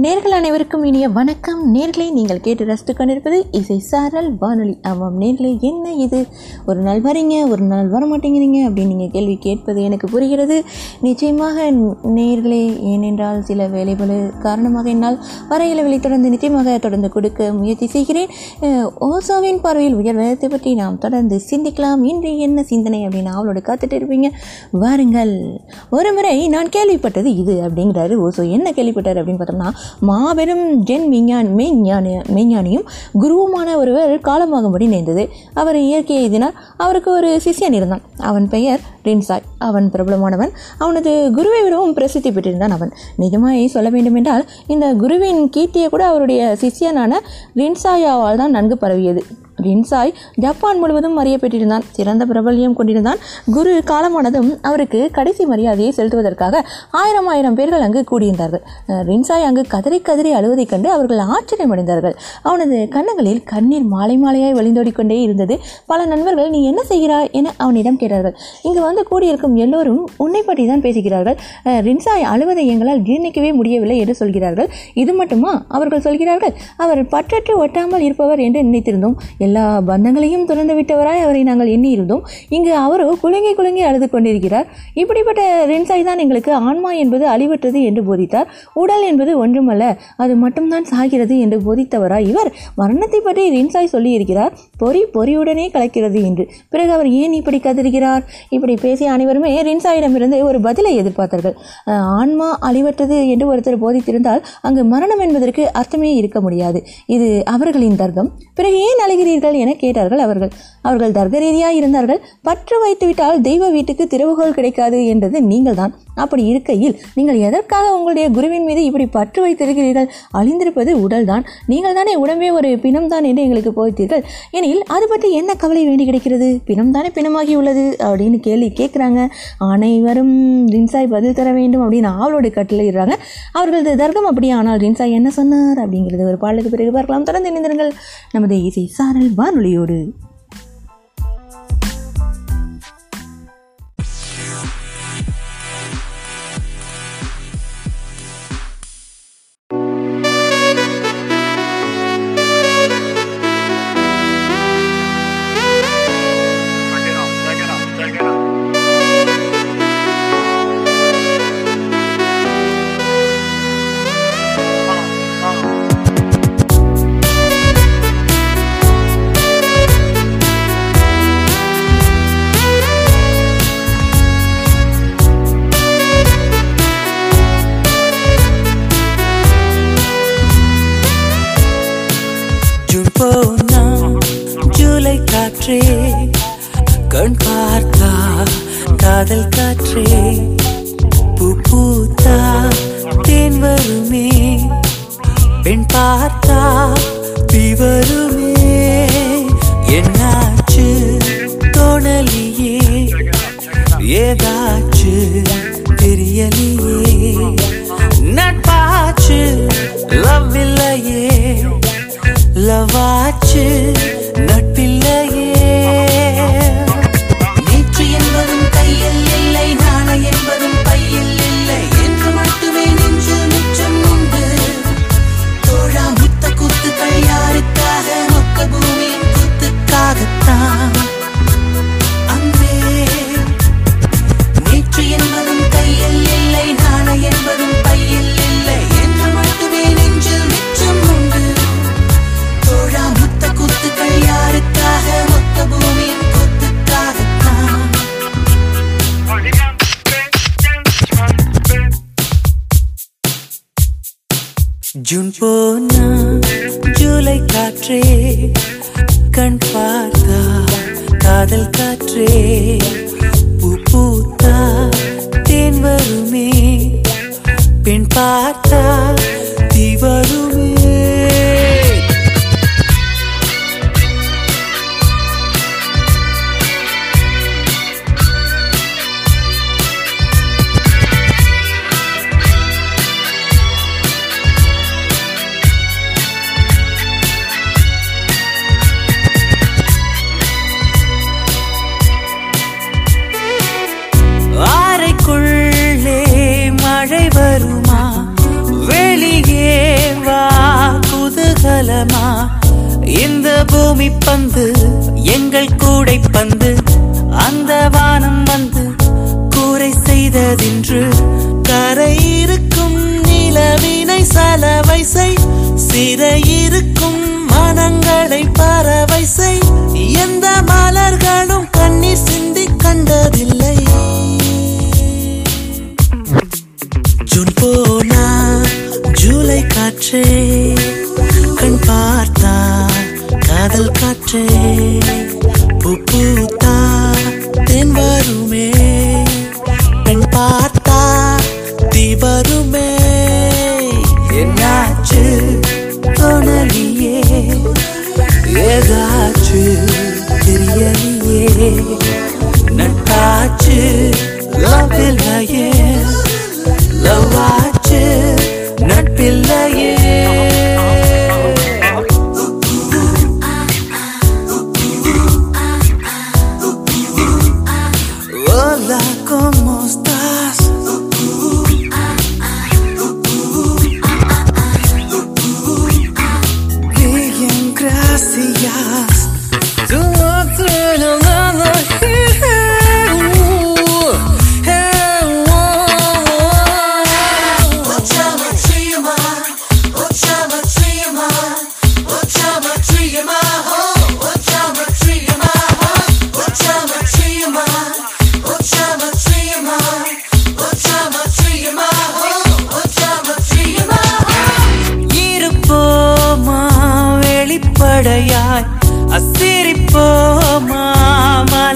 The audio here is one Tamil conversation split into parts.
நேர்கள் அனைவருக்கும் இனிய வணக்கம். நேர்களை நீங்கள் கேட்டு ரசித்து கொண்டிருப்பது இசை சாரல் வானொலி. ஆமாம் நேர்களை என்ன இது? ஒரு நாள் வரீங்க ஒரு நாள் வர மாட்டேங்கிறீங்க அப்படின்னு நீங்கள் கேள்வி கேட்பது எனக்கு புரிகிறது. நிச்சயமாக நேர்களே ஏனென்றால் சில வேலைகள் காரணமாக என்னால் வர இயலவில்லை தொடர்ந்து நிச்சயமாக தொடர்ந்து கொடுக்க முயற்சி செய்கிறேன். ஓசோவின் பார்வையில் உயர் வேதத்தை பற்றி நாம் தொடர்ந்து சிந்திக்கலாம். இன்று என்ன சிந்தனை அப்படின்னு அவளோட காத்துட்டு இருப்பீங்க? வாருங்கள். ஒரு முறை நான் கேள்விப்பட்டது இது அப்படிங்கிறாரு ஓசோ. என்ன கேள்விப்பட்டார் அப்படின்னு பார்த்தோம்னா மாபெரும் ஜென் விஞ்ஞான் மெய்ஞானி மெய்ஞானியும் குருவுமான ஒருவர் காலமாகும்படி நேர்ந்தது. அவர் இயற்கை எழுதினார் அவருக்கு ஒரு சிஷ்யன் இருந்தான். அவன் பெயர் ரின்சாய். அவன் பிரபலமானவன். அவனது குருவை விடவும் பிரசித்தி பெற்றிருந்தான் அவன். நிஜமாய் சொல்ல வேண்டுமென்றால் இந்த குருவின் கீர்த்தியை கூட அவருடைய சிஷ்யனான ரின்சாயாவால் தான் நன்கு பரவியது. ரின்சாய் ஜப்பான் முழுவதும் அறியப்பட்டிருந்தான் சிறந்த பிரபல்யம் கொண்டிருந்தான். குரு காலமானதும் அவருக்கு கடைசி மரியாதையை செலுத்துவதற்காக ஆயிரம் ஆயிரம் பேர்கள் அங்கு கூடியிருந்தார்கள். ரின்சாய் அங்கு கதறி கதறி அழுவதைக் கண்டு அவர்கள் ஆச்சரியமடைந்தார்கள். அவனது கன்னங்களில் கண்ணீர் மாலை மாலையாய் வழிந்தோடிக்கொண்டே இருந்தது. பல நண்பர்கள் நீ என்ன செய்கிறாய்? என அவனிடம் கேட்டார்கள். இங்கு வந்து கூடியிருக்கும் எல்லோரும் உன்னை பற்றி தான் பேசுகிறார்கள் ரின்சாய் அழுவதை எங்களால் ஜீர்ணிக்கவே முடியவில்லை என்று சொல்கிறார்கள். இது மட்டுமா? அவர்கள் சொல்கிறார்கள். அவர் பற்றற்று ஒட்டாமல் இருப்பவர் என்று நினைத்திருந்தோம். எல்லா பந்தங்களையும் துறந்து விட்டவராய் அவரை நாங்கள் எண்ணியிருந்தோம். இங்கு அவரோ குலுங்கி குலுங்கி அழுது கொண்டிருக்கிறார். இப்படிப்பட்ட ரின்சாய் தான் எங்களுக்கு ஆன்மா என்பது அழிவற்றது என்று போதித்தார். உடல் என்பது ஒன்றுமல்ல அது மட்டும்தான் சாகிறது என்று போதித்தவராய் இவர் மரணத்தை பற்றி ரின்சாய் சொல்லியிருக்கிறார். பொறி பொறியுடனே கலக்கிறது என்று. பிறகு அவர் ஏன் இப்படி கதறுகிறார்? இப்படி பேசிய அனைவருமே ரின்சாயிடமிருந்து ஒரு பதிலை எதிர்பார்த்தார்கள். ஆன்மா அழிவற்றது என்று ஒருத்தர் போதித்திருந்தால் அங்கு மரணம் என்பதற்கு அர்த்தமே இருக்க முடியாது. இது அவர்களின் தர்க்கம். பிறகு ஏன் அழுகிறீர்கள்? என கேட்டார்கள் அவர்கள். அவர்கள் தர்க்க ரீதியாக இருந்தார்கள். பற்று வைத்துவிட்டால் தெய்வ வீட்டுக்கு திறவுகோல் கிடைக்காது என்றது நீங்கள் தான் அப்படி இருக்கையில் நீங்கள் எதற்காக உங்களுடைய குருவின் மீது இப்படி பற்று வைத்திருக்கிறீர்கள்? அழிந்திருப்பது உடல்தான். நீங்கள் தானே உடம்பே ஒரு பிணம் தான் என்று எங்களுக்கு போய்த்தீர்கள் எனில் அது பற்றி என்ன கவலை வேண்டி கிடைக்கிறது? பிணம் தானே பிணமாகி உள்ளது அப்படின்னு கேள்வி கேட்குறாங்க. அனைவரும் ரின்சாய் பதில் தர வேண்டும் அப்படின்னு ஆவலோடு கட்டளையிடுறாங்க. அவர்களது தர்க்கம் அப்படியே ஆனால் ரின்சாய் என்ன சொன்னார்? அப்படிங்கிறது ஒரு பாடலுக்கு பிறகு பார்க்கலாம். தொடர்ந்து இணைந்திருங்கள். நமது இசை சாரல் வானொலியோடு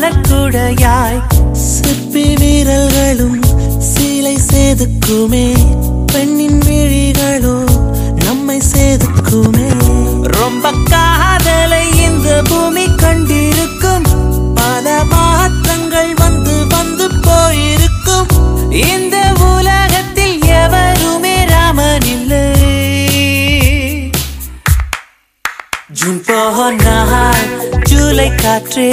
மலக்குடையாய் சிற்பி வீரர்களும் சீலை செதுக்குமே பெண்ணின் விழிகளோ நம்மை செதுக்குமே. ரொம்ப காதலை இந்த பூமி கண்டிருக்கும். பல மாற்றங்கள் வந்து வந்து போயிருக்கும். இந்த உலகத்தில் எவருமே ராமன் இல்லை. ஜூன் போனால் ஜூலை காற்றே.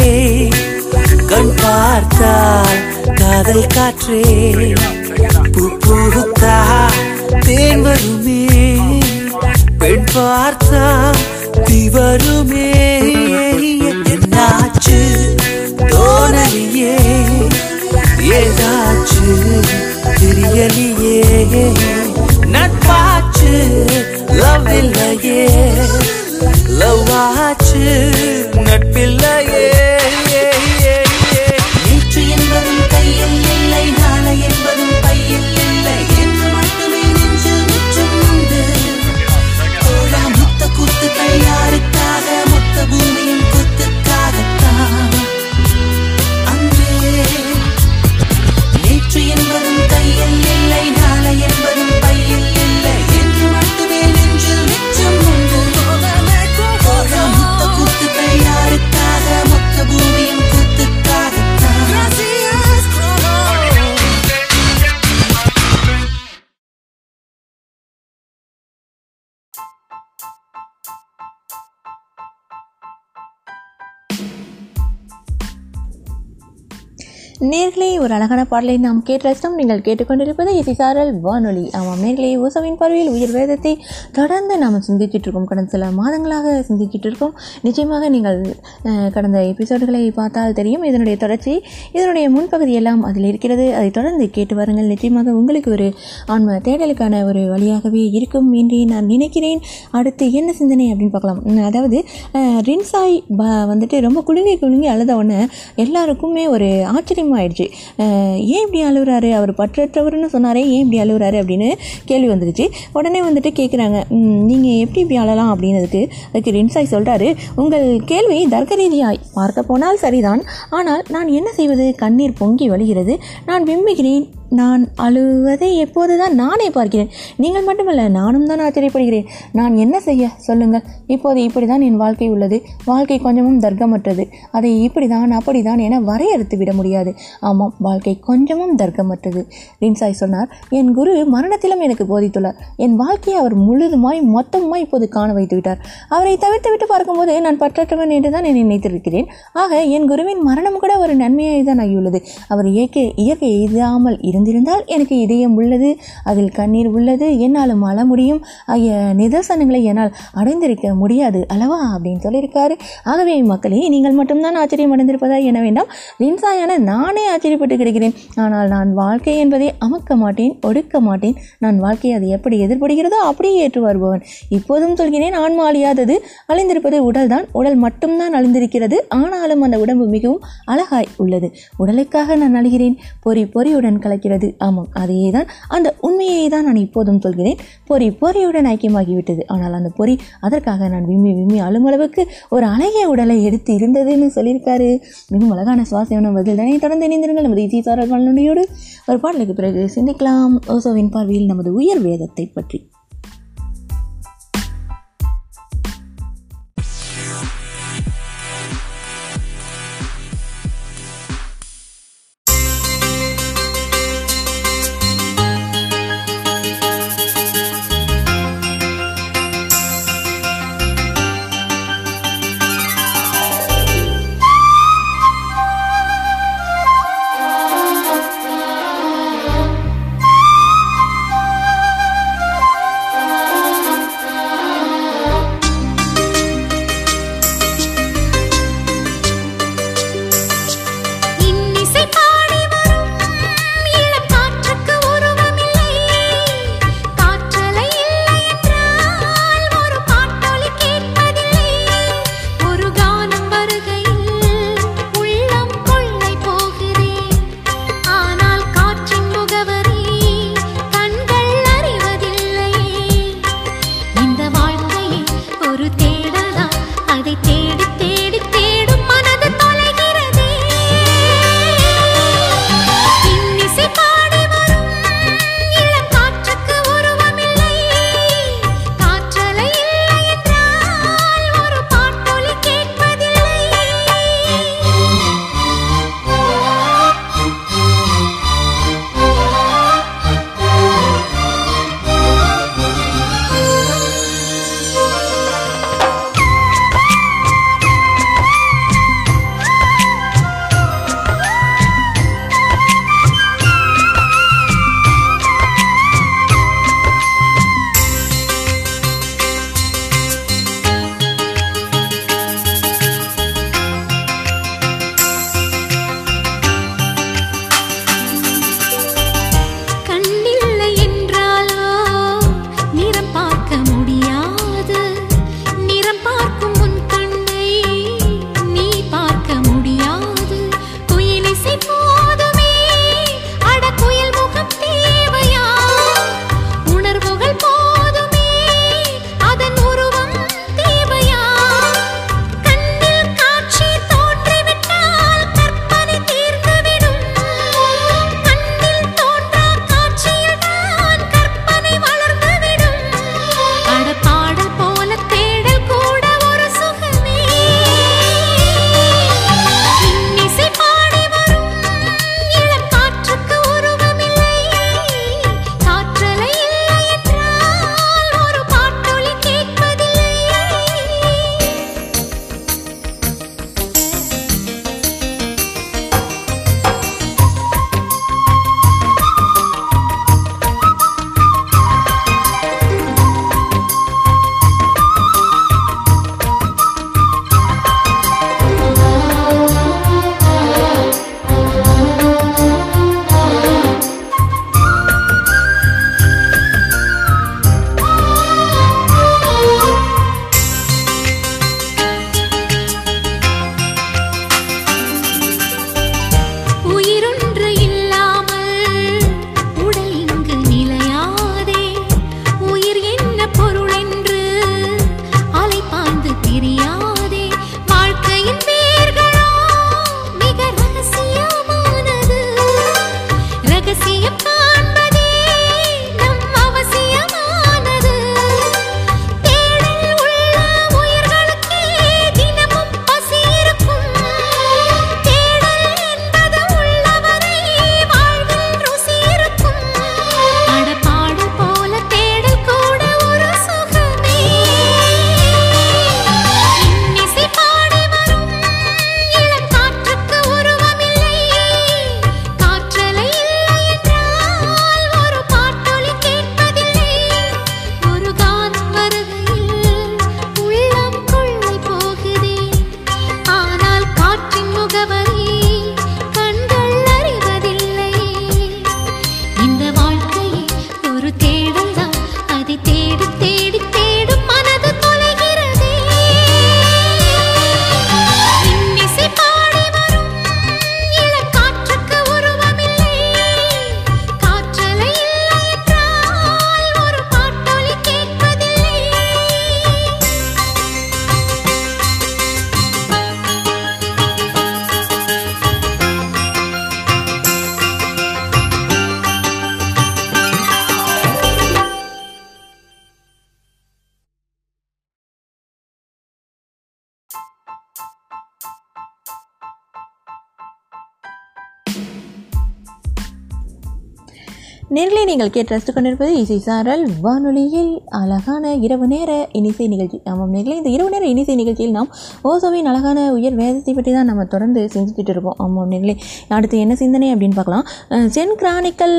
கண் பார்த்தால் காதல் காற்றே. பூ பூத்தா தேன் வருமே. பெண் பார்த்தா தீ வருமே. என்னாச்சு? தோணலியே. ஏதாச்சு தெரியலியே. நட்பாச்சு லவ் இல்லையே லவ் நேர்களே ஒரு அழகான பாடலை நாம் கேட்டு ரசித்தோம் நீங்கள் கேட்டுக்கொண்டிருப்பது இசைசாரல் வானொலி. ஆமாம் நேர்களே ஊசவின் பார்வையில் உயிர் வேதத்தை தொடர்ந்து நாம் சிந்திச்சுட்டு இருக்கோம். கடந்த சில மாதங்களாக சிந்திச்சுட்டு இருக்கோம். நிச்சயமாக நீங்கள் கடந்த எபிசோடுகளை பார்த்தால் தெரியும். இதனுடைய தொடர்ச்சி இதனுடைய முன்பகுதி எல்லாம் அதில் இருக்கிறது. அதை தொடர்ந்து கேட்டு வாருங்கள். நிச்சயமாக உங்களுக்கு ஒரு ஆன்ம தேடலுக்கான ஒரு வழியாகவே இருக்கும் என்று நான் நினைக்கிறேன். அடுத்து என்ன சிந்தனை அப்படின்னு பார்க்கலாம். அதாவது ரின்சாய் ப வந்துட்டு ரொம்ப குலுங்கி குலுங்கி அழுத உடனே எல்லாருக்குமே ஒரு ஆச்சரியமாக ஆயிடுச்சு. ஏன் இப்படி அழுகுறாரு அவர் பற்றற்றவர்னு சொன்னாரே ஏன் இப்படி அழுகுறாரு அப்படின்னு கேள்வி வந்துடுச்சு உடனே வந்துட்டு கேட்குறாங்க நீங்கள் எப்படி இப்படி அழலாம்? அப்படின்னதுக்கு அதுக்கு ரின்சாய் சொல்கிறாரு உங்கள் கேள்வி தர்க்க ரீதியாய் பார்க்க போனால் சரிதான். ஆனால் நான் என்ன செய்வது? கண்ணீர் பொங்கி வழிகிறது. நான் விம்முகிறேன். நான் அழுவதை எப்போதுதான் நானே பார்க்கிறேன். நீங்கள் மட்டுமல்ல நானும் தான் ஆச்சரியப்படுகிறேன். நான் என்ன செய்ய? சொல்லுங்கள். இப்போது இப்படி தான் என் வாழ்க்கை உள்ளது. வாழ்க்கை கொஞ்சமும் தர்க்கமற்றது. அதை இப்படி தான் அப்படி தான் என வரையறுத்து விட முடியாது. ஆமாம் வாழ்க்கை கொஞ்சமும் தர்க்கமற்றது. ரின்சாய் சொன்னார் என் குரு மரணத்திலும் எனக்கு போதித்துள்ளார். என் வாழ்க்கையை அவர் முழுதுமாய் மொத்தமாய் இப்போது காண வைத்து விட்டார். அவரை தவிர்த்து விட்டு பார்க்கும்போது நான் பற்றற்றவன் என்று தான் என்னை நினைத்திருக்கிறேன். ஆக என் குருவின் மரணம் கூட ஒரு நன்மையாக தான் ஆகியுள்ளது. அவர் இயற்கை இயற்கை எய்தாமல் இருந்தால் அறிந்திருந்தால் எனக்கு இதயம் உள்ளது அதில் கண்ணீர் உள்ளது என்னால் மழ முடியும். ஆகிய நிதர்சனங்களை என்னால் அடைந்திருக்க முடியாது அல்லவா அப்படின்னு சொல்லியிருக்காரு. ஆகவே மக்களே நீங்கள் மட்டும்தான் ஆச்சரியம் அடைந்திருப்பதா என வேண்டாம். லின்சாயான நானே ஆச்சரியப்பட்டு கிடைக்கிறேன். ஆனால் நான் வாழ்க்கை என்பதை அமக்க மாட்டேன் ஒடுக்க மாட்டேன். நான் வாழ்க்கையை அது எப்படி எதிர்படுகிறதோ அப்படியே ஏற்று வருபவன் இப்போதும் சொல்கிறேன் ஆன்மா அழியாதது அழிந்திருப்பது உடல்தான். உடல் மட்டும்தான் அழிந்திருக்கிறது. ஆனாலும் அந்த உடம்பு மிகவும் அழகாய் உள்ளது. உடலுக்காக நான் அழுகிறேன். பொறி பொறியுடன் கலக்கிறது. ஆமாம் அதையே தான் அந்த உண்மையை தான் நான் இப்போதும் சொல்கிறேன். பொறி பொறியுடன் ஐக்கியமாகிவிட்டது. ஆனால் அந்த பொறி அதற்காக நான் விம்மி விம்மி அழும் அளவுக்கு ஒரு அழகிய உடலை எடுத்து இருந்ததுன்னு சொல்லியிருக்காரு. மிகவும் அழகான சுவாசியான பதில் தானே தொடர்ந்து இணைந்திருங்கள் நமது இசை சாரல் ஒரு பாடலுக்கு பிறகு சிந்திக்கலாம். ஓசோவின் பார்வையில் நமது உயர் வேதத்தை பற்றி. நீங்கள் கேட்டு ரசித்து கொண்டிருப்பது இசை சாரல். வானொலியில் அழகான இரவு நேர இனிசை நிகழ்ச்சி. ஆமாம் நேரிலே இந்த இரவு நேர இனிசை நிகழ்ச்சியில் நாம் ஓசோவின் அழகான உயர் வேதத்தை பற்றி தான் நம்ம தொடர்ந்து செஞ்சுக்கிட்டு இருப்போம். ஆமாம் நீங்களே அடுத்து என்ன சிந்தனை அப்படின்னு பார்க்கலாம். சென் கிரானிக்கல்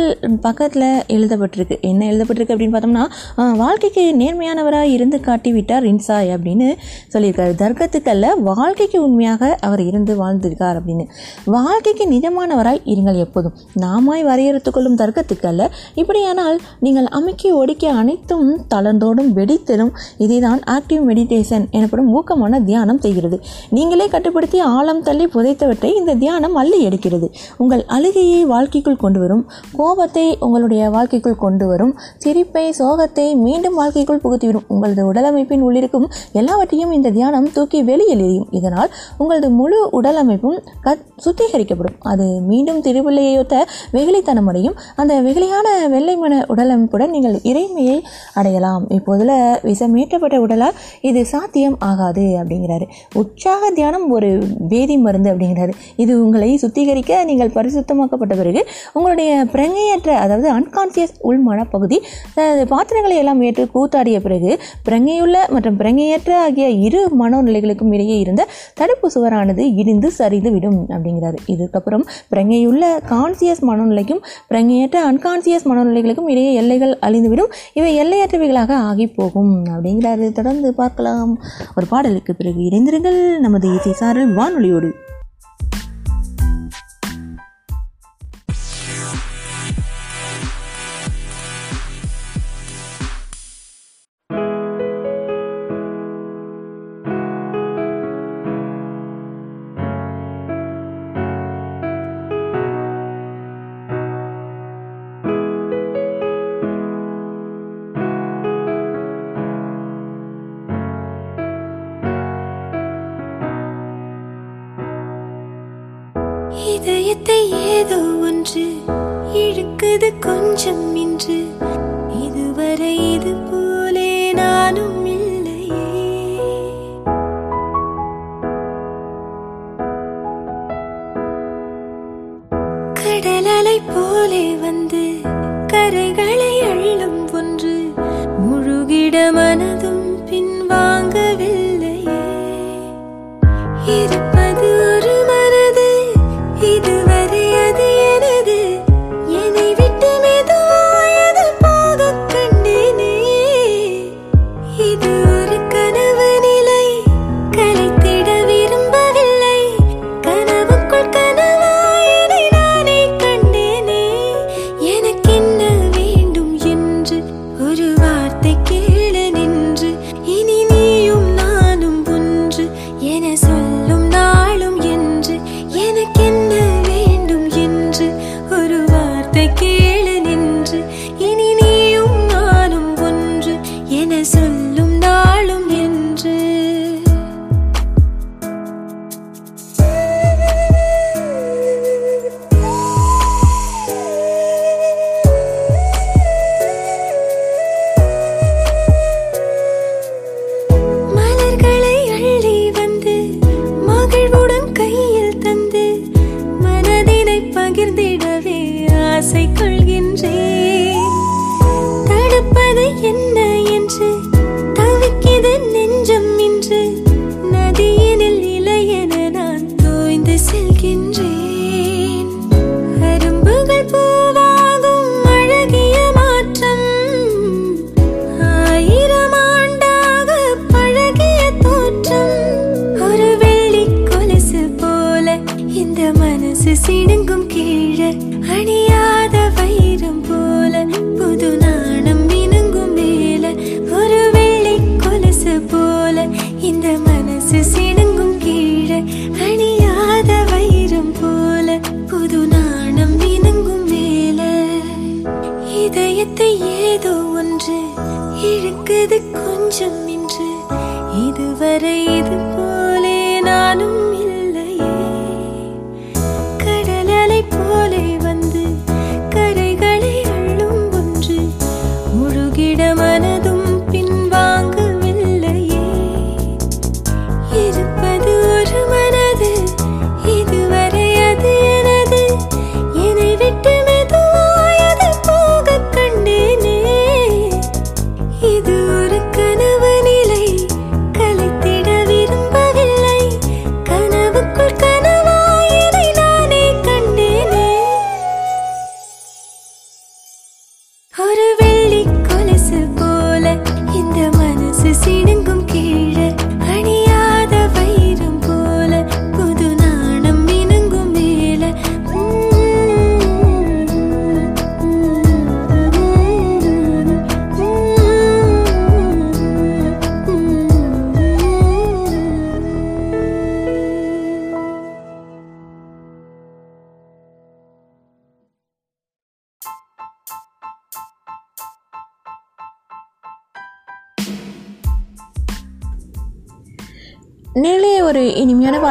பக்கத்தில் எழுதப்பட்டிருக்கு. என்ன எழுதப்பட்டிருக்கு அப்படின்னு பார்த்தோம்னா வாழ்க்கைக்கு நேர்மையானவராக இருந்து காட்டி விட்டார் இன்சாய் அப்படின்னு சொல்லியிருக்காரு. தர்க்கத்துக்கல்ல வாழ்க்கைக்கு உண்மையாக அவர் இருந்து வாழ்ந்திருக்கார் அப்படின்னு. வாழ்க்கைக்கு நிஜமானவராய் இருங்கள் எப்போதும். நாமாய் வரையறுத்துக்கொள்ளும் கொள்ளும் தர்க்கத்துக்கு அல்ல இப்படியானால் நீங்கள் அமுக்கி ஒடுக்கி அனைத்தும் தளர்ந்தோடும் வெடித்தலும் இதைதான் ஆக்டிவ் மெடிடேஷன் எனப்படும் ஊக்கமான தியானம் செய்கிறது. நீங்களே கட்டுப்படுத்தி ஆழம் தள்ளி புதைத்தவற்றை இந்த தியானம் அள்ளி எடுக்கிறது. உங்கள் அழுகையை வாழ்க்கைக்குள் கொண்டு வரும் கோபத்தை உங்களுடைய வாழ்க்கைக்குள் கொண்டு வரும் சிரிப்பை சோகத்தை மீண்டும் வாழ்க்கைக்குள் புகுத்திவிடும். உங்களது உடலமைப்பின் உள்ளிருக்கும் எல்லாவற்றையும் இந்த தியானம் தூக்கி வெளியில் எறியும். இதனால் உங்களது முழு உடலமைப்பும் கத் சுத்திகரிக்கப்படும். அது மீண்டும் திருவில்லையொத்த வெகுளித்தனம் அடையும் அந்த வெகுளியான வெள்ளை மன உடலமைப்புடன் நீங்கள் இறைமையை அடையலாம். இப்போதுல விஷமேற்றப்பட்ட உடலால் இது சாத்தியம் ஆகாது அப்படிங்கிறாரு. உற்சாக தியானம் ஒரு வேதி மருந்து அப்படிங்கிறாரு. இது உங்களை சுத்திகரிக்க நீங்கள் பரிசுத்தமாக்கப்பட்ட பிறகு உங்களுடைய பிரங்கையற்ற அதாவது அன்கான்சியஸ் உள் மனப்பகுதி பாத்திரங்களை எல்லாம் ஏற்று கூத்தாடிய பிறகு பிரங்கையுள்ள மற்றும் பிரங்கையற்ற ஆகிய இரு மனோநிலைகளுக்கும் இடையே இருந்த தடுப்பு சுவரானது இடிந்து சரிந்து விடும் அப்படிங்கிறாரு. இதுக்கப்புறம் பிரங்கையுள்ள கான்சியஸ் மனோநிலைக்கும் பிரங்கையற்ற அன்கான்சியஸ் மனோநிலைகளுக்கும் இடையே எல்லைகள் அழிந்துவிடும். இவை எல்லையற்றவைகளாக ஆகி போகும் அப்படிங்கிறாரு. தொடர்ந்து பார்க்கலாம். ஒரு பாடலுக்கு பிறகு இணைந்து இணைந்திருங்கள். நமது இசை சாரல் வானொலியோடு.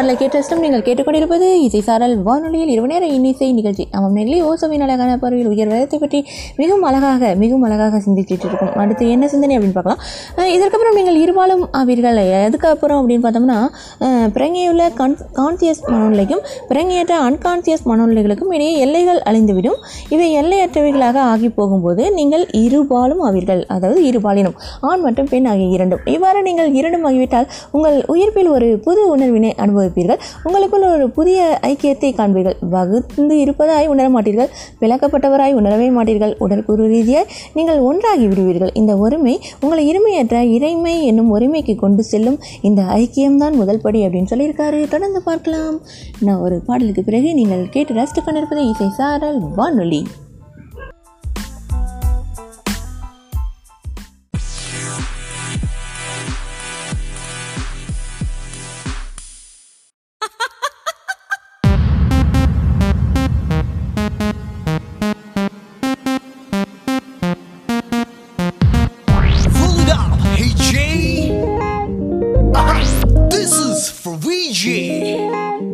பாடலை கேட்டஸ்டும் நீங்கள் கேட்டுக்கொண்டிருப்பது இசை சாரல். வானொலியில் இரவு நேர இன்னிசை நிகழ்ச்சி. ஆமாம் நெல்லி ஓசோவின் அழகான பார்வையில் உயர் வயதை பற்றி மிகவும் அழகாக மிகவும் அழகாக சிந்திச்சுட்டு இருக்கும். அடுத்து என்ன சிந்தனை அப்படின்னு பார்க்கலாம். இதற்கப்புறம் நீங்கள் இருபாலும் ஆவீர்கள். அதுக்கப்புறம் அப்படின்னு பார்த்தோம்னா பிரங்கையுள்ள கான் கான்சியஸ் மனநிலைக்கும் பிரங்கையற்ற அன்கான்சியஸ் மனநிலைகளுக்கும் இடையே எல்லைகள் அழிந்துவிடும். இவை எல்லையற்றவைகளாக ஆகி போகும்போது நீங்கள் இருபாலும் ஆவீர்கள். அதாவது இருபாலினம் ஆண் மற்றும் பெண் ஆகிய இரண்டும். இவ்வாறு நீங்கள் இரண்டும் ஆகிவிட்டால் உங்கள் உயிர்ப்பில் ஒரு புது உணர்வினை அனுபவிப்பீர்கள் கொடுப்பீர்கள் உங்களுக்குள் ஒரு புதிய ஐக்கியத்தை காண்பீர்கள். வகுந்து இருப்பதாய் உணர மாட்டீர்கள். விளக்கப்பட்டவராய் உணரவே மாட்டீர்கள். உடற்குறு ரீதியாய் நீங்கள் ஒன்றாகி விடுவீர்கள். இந்த ஒருமை உங்களை இருமையற்ற இறைமை என்னும் ஒருமைக்கு கொண்டு செல்லும் இந்த ஐக்கியம்தான் முதல் படி அப்படின்னு சொல்லியிருக்காரு. தொடர்ந்து பார்க்கலாம். நான் ஒரு பாடலுக்கு பிறகு நீங்கள் கேட்டு ரசித்து கொண்டிருப்பது இசை சாரல் வானொலி. G.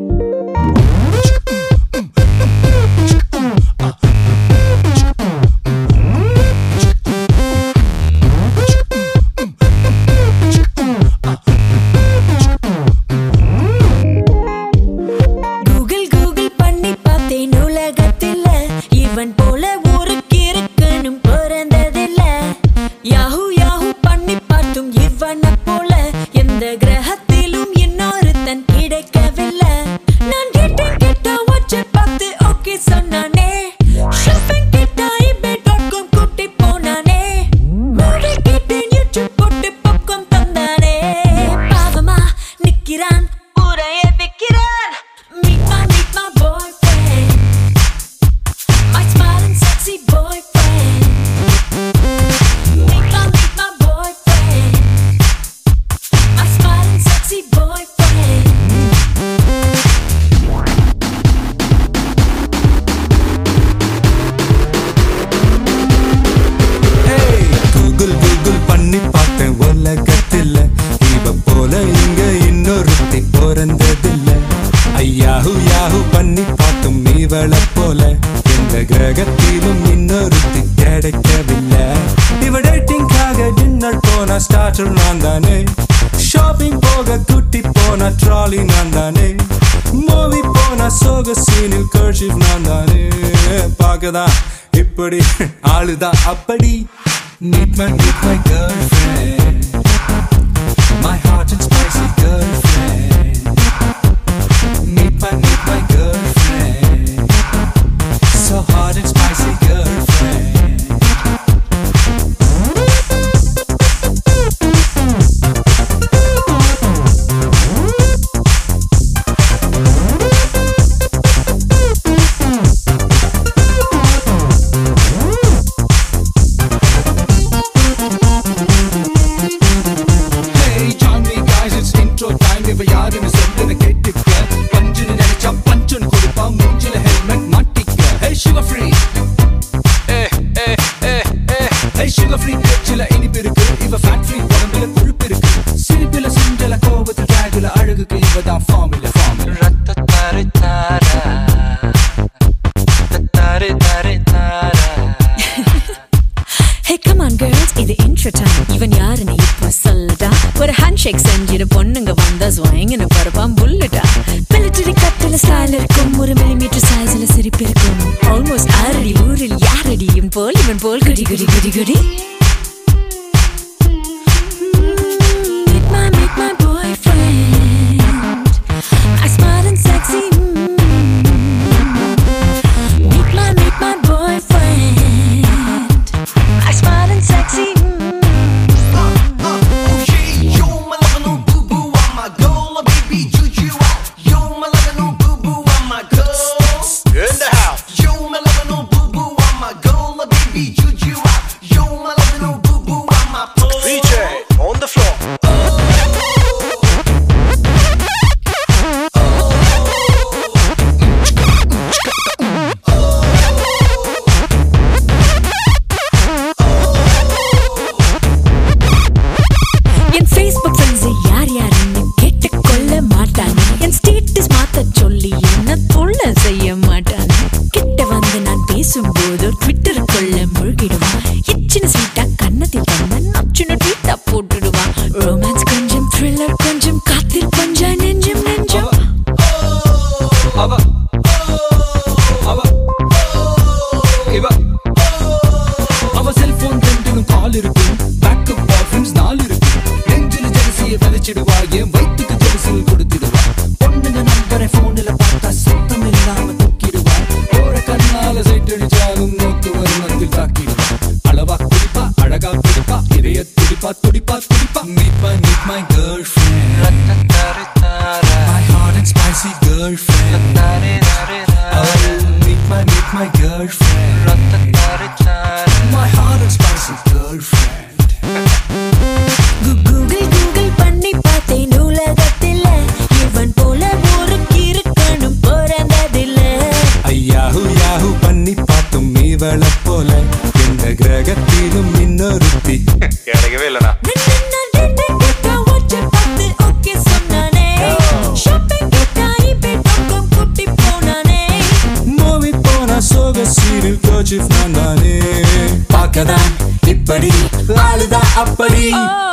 அப்படி meet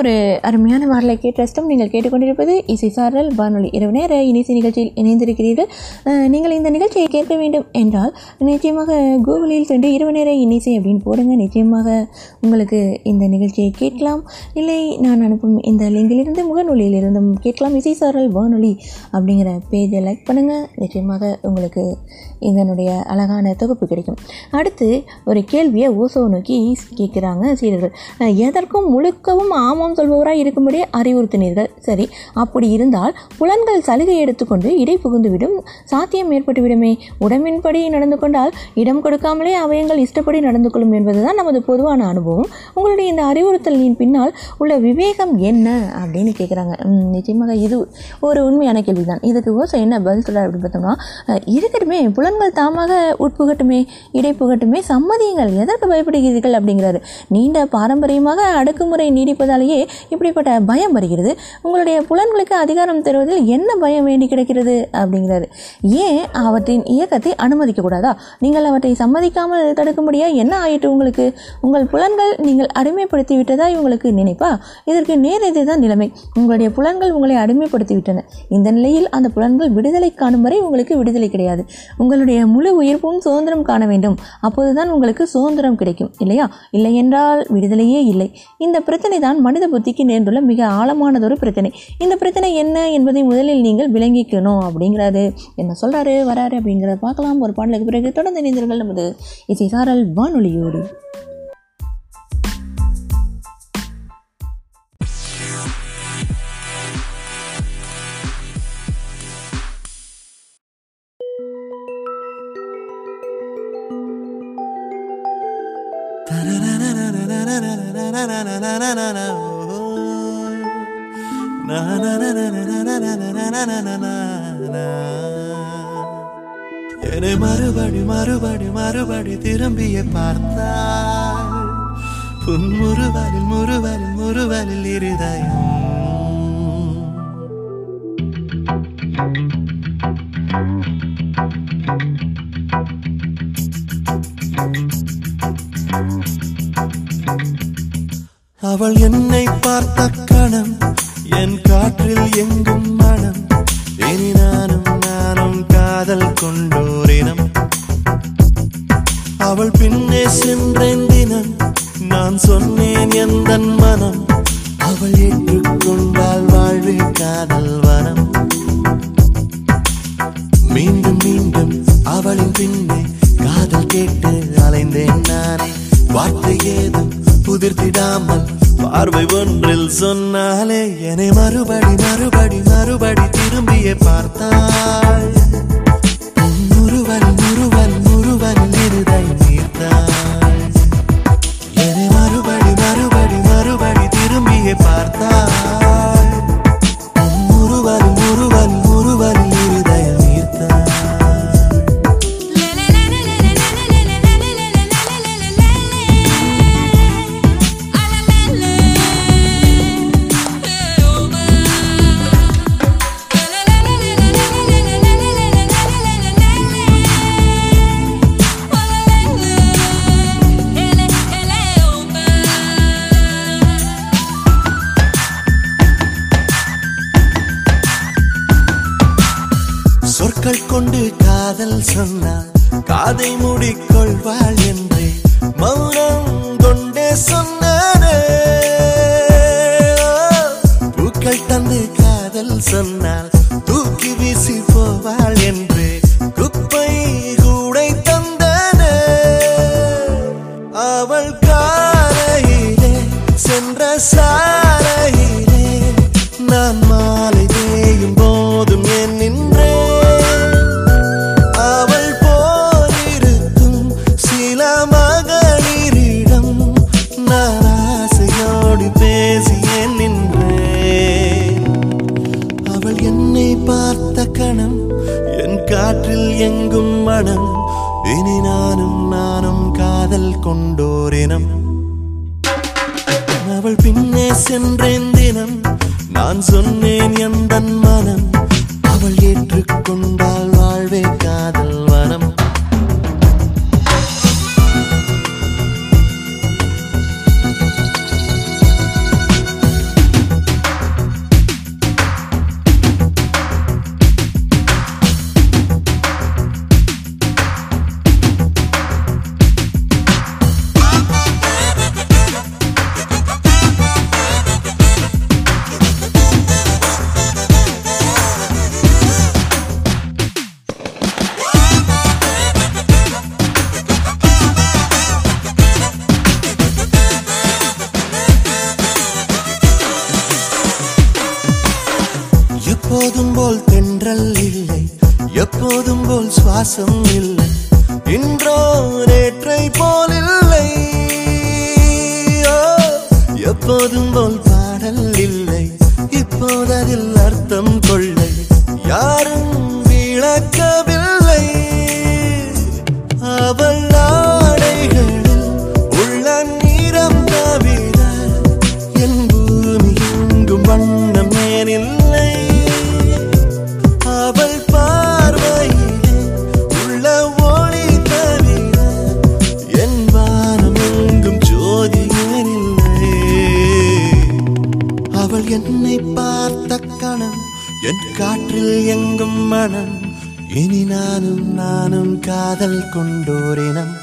ஒரு அருமையான வாரலை கேட்டு நீங்கள் கேட்டுக்கொண்டிருப்பது இசை சாரல் வானொலி இரவு நேர இனிசை நிகழ்ச்சியில் இணைந்திருக்கிறீர்கள். நீங்கள் இந்த நிகழ்ச்சியை கேட்க வேண்டும் என்றால் நிச்சயமாக கூகுளில் சென்று இரவு நேர இனிசை அப்படின்னு போடுங்க. நிச்சயமாக உங்களுக்கு இந்த நிகழ்ச்சியை கேட்கலாம். இல்லை நான் அனுப்பும் இந்த லிங்கிலிருந்து முகநூலிலிருந்தும் கேட்கலாம். இசை சாரல் வானொலி அப்படிங்கிற பேஜை லைக் பண்ணுங்கள் நிச்சயமாக உங்களுக்கு இதனுடைய அழகான தொகுப்பு கிடைக்கும். அடுத்து ஒரு கேள்வியை ஓசோ நோக்கி கேட்குறாங்க சீடர்கள். எதற்கும் முழுக்கவும் ஆமாம் சொல்பவராய் இருக்கும்படி அறிவுறுத்தினீர்கள். சரி அப்படி இருந்தால் புலன்கள் சலுகை எடுத்துக்கொண்டு இடை புகுந்துவிடும். சாத்தியம் ஏற்பட்டுவிடுமே. உடம்பின்படி நடந்து கொண்டால் இடம் கொடுக்காமலே அவயங்கள் இஷ்டப்படி நடந்து கொள்ளும் என்பதுதான் நமது பொதுவான அனுபவம். உங்களுடைய இந்த அறிவுறுத்தலின் பின்னால் உள்ள விவேகம் என்ன அப்படின்னு கேட்குறாங்க நிச்சயமாக இது ஒரு உண்மையான கேள்விதான். இதுக்கு ஓசோ என்ன பதில் சொல்ல அப்படின்னு பார்த்தோம்னா இருக்கட்டுமே புலன்கள் தாமாக உட்புகட்டுமே இடை புகட்டுமே சம்மதியுங்கள். எதற்கு பயப்படுகிறீர்கள் அப்படிங்கிறாரு. நீண்ட பாரம்பரியமாக அடக்குமுறை நீடிப்பதாலேயே இப்படிப்பட்ட பயம் வருகிறது. உங்களுடைய புலன்களுக்கு அதிகாரம் தருவதில் என்ன பயம் வேண்டி கிடக்கிறது? அப்படிங்கிறாரு. ஏன் அவற்றின் இயக்கத்தை அனுமதிக்க கூடாதா நீங்கள் அவற்றை சம்மதிக்காமல் தடுக்கும்படியா என்ன ஆயிட்டு உங்களுக்கு? உங்கள் புலன்கள் நீங்கள் அடிமைப்படுத்தி விட்டதா உங்களுக்கு நினைப்பா? இதற்கு நேர் இதுதான் நிலைமை. உங்களுடைய புலன்கள் உங்களை அடிமைப்படுத்தி விட்டன இந்த நிலையில் அந்த புலன்கள் விடுதலை காணும் வரை உங்களுக்கு விடுதலை கிடையாது. உங்களுடைய முழு உயிர்ப்பும் சுதந்திரம் காண வேண்டும். அப்போதுதான் உங்களுக்கு சுதந்திரம் கிடைக்கும். இல்லையா? இல்லை என்றால் விடுதலையே இல்லை. இந்த பிரச்சனை தான் மனித புத்திக்கு நேர்ந்துள்ள மிக ஆழமானதொரு பிரச்சனை. இந்த பிரச்சனை என்ன என்பதை முதலில் நீங்கள் விளங்கிக்கணும் அப்படிங்கிறாரு. என்ன சொல்கிறாரு வராரு அப்படிங்கிறத பார்க்கலாம். ஒரு பாடலுக்கு பிறகு தொடர்ந்து இணைந்தீர்கள் நமது இசை சாரல் வானொலியோடு என்னை மறுபடி மறுபடி மறுபடி திரும்பிய பார்த்தாள். உன் முறுவலில் முறுவலில் முறுவலில் இருதயம். அவள் என்னை பார்த்த கணம் என் காற்றில் எங்கும் மனம் இனி நானும் நானும் காதல் கொண்டோரினம். அவள் பின்னே சென்றேன் தினம் நான் சொன்னேன் எந்த மனம். அவள் ஏற்றுக்கொண்டால் வாழ்வில் காதல் வனம். மீண்டும் மீண்டும் அவளின் பின்னே காதல் கேட்டு அலைந்தேன் நானே. வார்த்தை ஏதும் உதிர்த்திடாமல் பார்வை ஒன்றில் சொன்னாலே என்னை மறுபடி மறுபடி மறுபடி திரும்பியே பார்த்தாள். எப்போதும் போல் தென்றல் இல்லை எப்போதும் போல் சுவாசம் இல்லை. இன்றோ நேற்றை போல் இல்லை. எப்போதும் போல் பாடல் இல்லை. இப்போது அர்த்தம் கொள்ளை. யாரும் விளக்கவில்லை. மனம். இனி நானும் நானும் காதல் கொண்டோரினம்